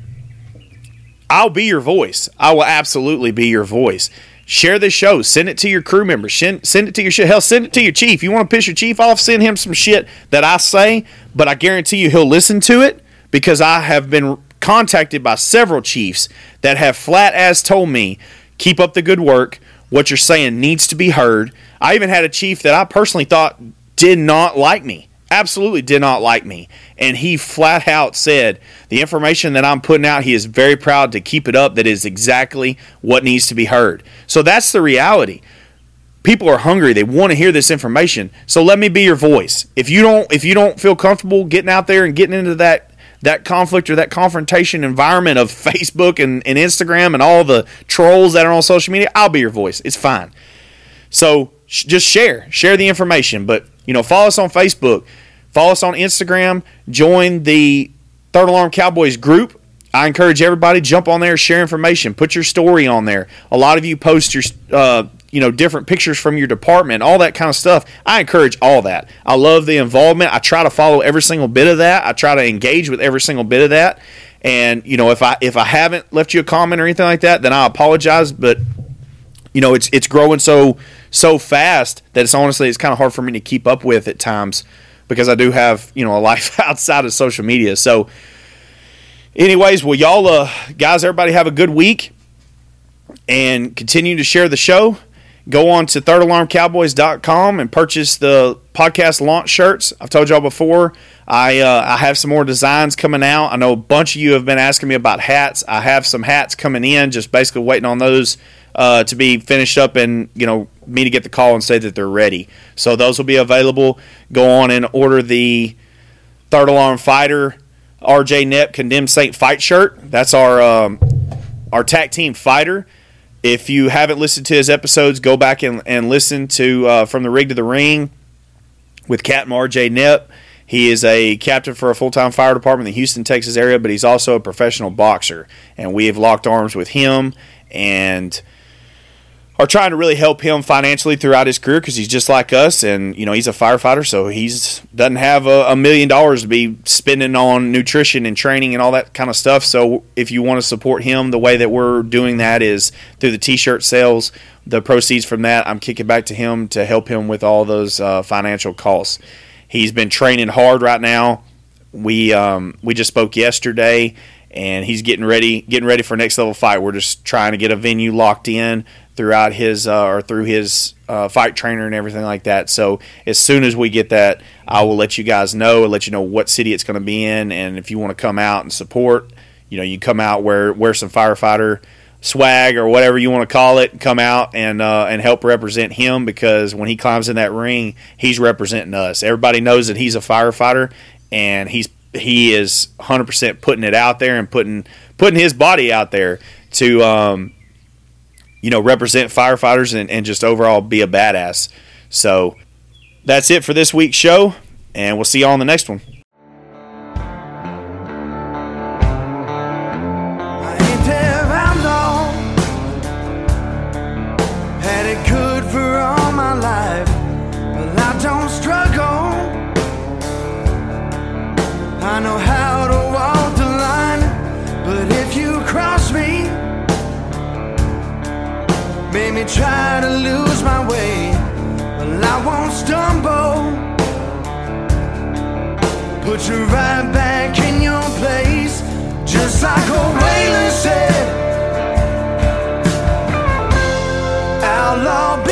I'll be your voice. I will absolutely be your voice. Share this show. Send it to your crew members. Send, send it to your shit. Hell, send it to your chief. You want to piss your chief off? Send him some shit that I say, but I guarantee you he'll listen to it because I have been contacted by several chiefs that have flat as told me, keep up the good work. What you're saying needs to be heard. I even had a chief that I personally thought did not like me absolutely did not like me. And he flat out said, The information that I'm putting out, he is very proud to keep it up. That is exactly what needs to be heard. So that's the reality. People are hungry. They want to hear this information. So let me be your voice. If you don't if you don't feel comfortable getting out there and getting into that that conflict or that confrontation environment of Facebook and, and Instagram and all the trolls that are on social media, I'll be your voice. It's fine. So sh- just share, share the information. But you know, follow us on Facebook, follow us on Instagram, join the Third Alarm Cowboys group. I encourage everybody jump on there, share information, put your story on there. A lot of you post your, uh, you know, different pictures from your department, all that kind of stuff. I encourage all that. I love the involvement. I try to follow every single bit of that. I try to engage with every single bit of that. And you know, if I if I haven't left you a comment or anything like that, then I apologize. But you know, it's it's growing so so fast that it's honestly it's kind of hard for me to keep up with at times. because I do have you know a life outside of social media. So, anyways, well, y'all uh, guys, everybody have a good week and continue to share the show. Go on to thirdalarmcowboys.com and purchase the podcast launch shirts. I've told y'all before, I uh, I have some more designs coming out. I know a bunch of you have been asking me about hats. I have some hats coming in, just basically waiting on those uh, to be finished up and you know me to get the call and say that they're ready. So those will be available. Go on and order the Third Alarm Fighter RJ Knepp Condemned Saint Fight shirt. That's our um, our tag team fighter. If you haven't listened to his episodes, go back and, and listen to uh, From the Rig to the Ring with Captain RJ Knepp. He is a captain for a full time fire department in the Houston, Texas area, but he's also a professional boxer. And we have locked arms with him and are trying to really help him financially throughout his career because he's just like us, and you know he's a firefighter, so he's doesn't have a, a, million dollars to be spending on nutrition and training and all that kind of stuff. So if you want to support him, the way that we're doing that is through the T-shirt sales. The proceeds from that, I'm kicking back to him to help him with all those uh, financial costs. He's been training hard right now. We um, we just spoke yesterday and he's getting ready getting ready for next level fight. We're just trying to get a venue locked in throughout his uh, or through his uh, fight trainer and everything like that. So as soon as we get that, I will let you guys know and let you know what city it's going to be in, and if you want to come out and support, you know, you come out wear wear some firefighter swag or whatever you want to call it, come out and uh, and help represent him because when he climbs in that ring, he's representing us. Everybody knows that he's a firefighter and he's he is 100% putting it out there and putting putting his body out there to um, you know, represent firefighters and, and just overall be a badass. So that's it for this week's show, and we'll see you all on the next one. me try to lose my way, well, I won't stumble. Put you right back in your place, just like a Waylon said. Outlaw.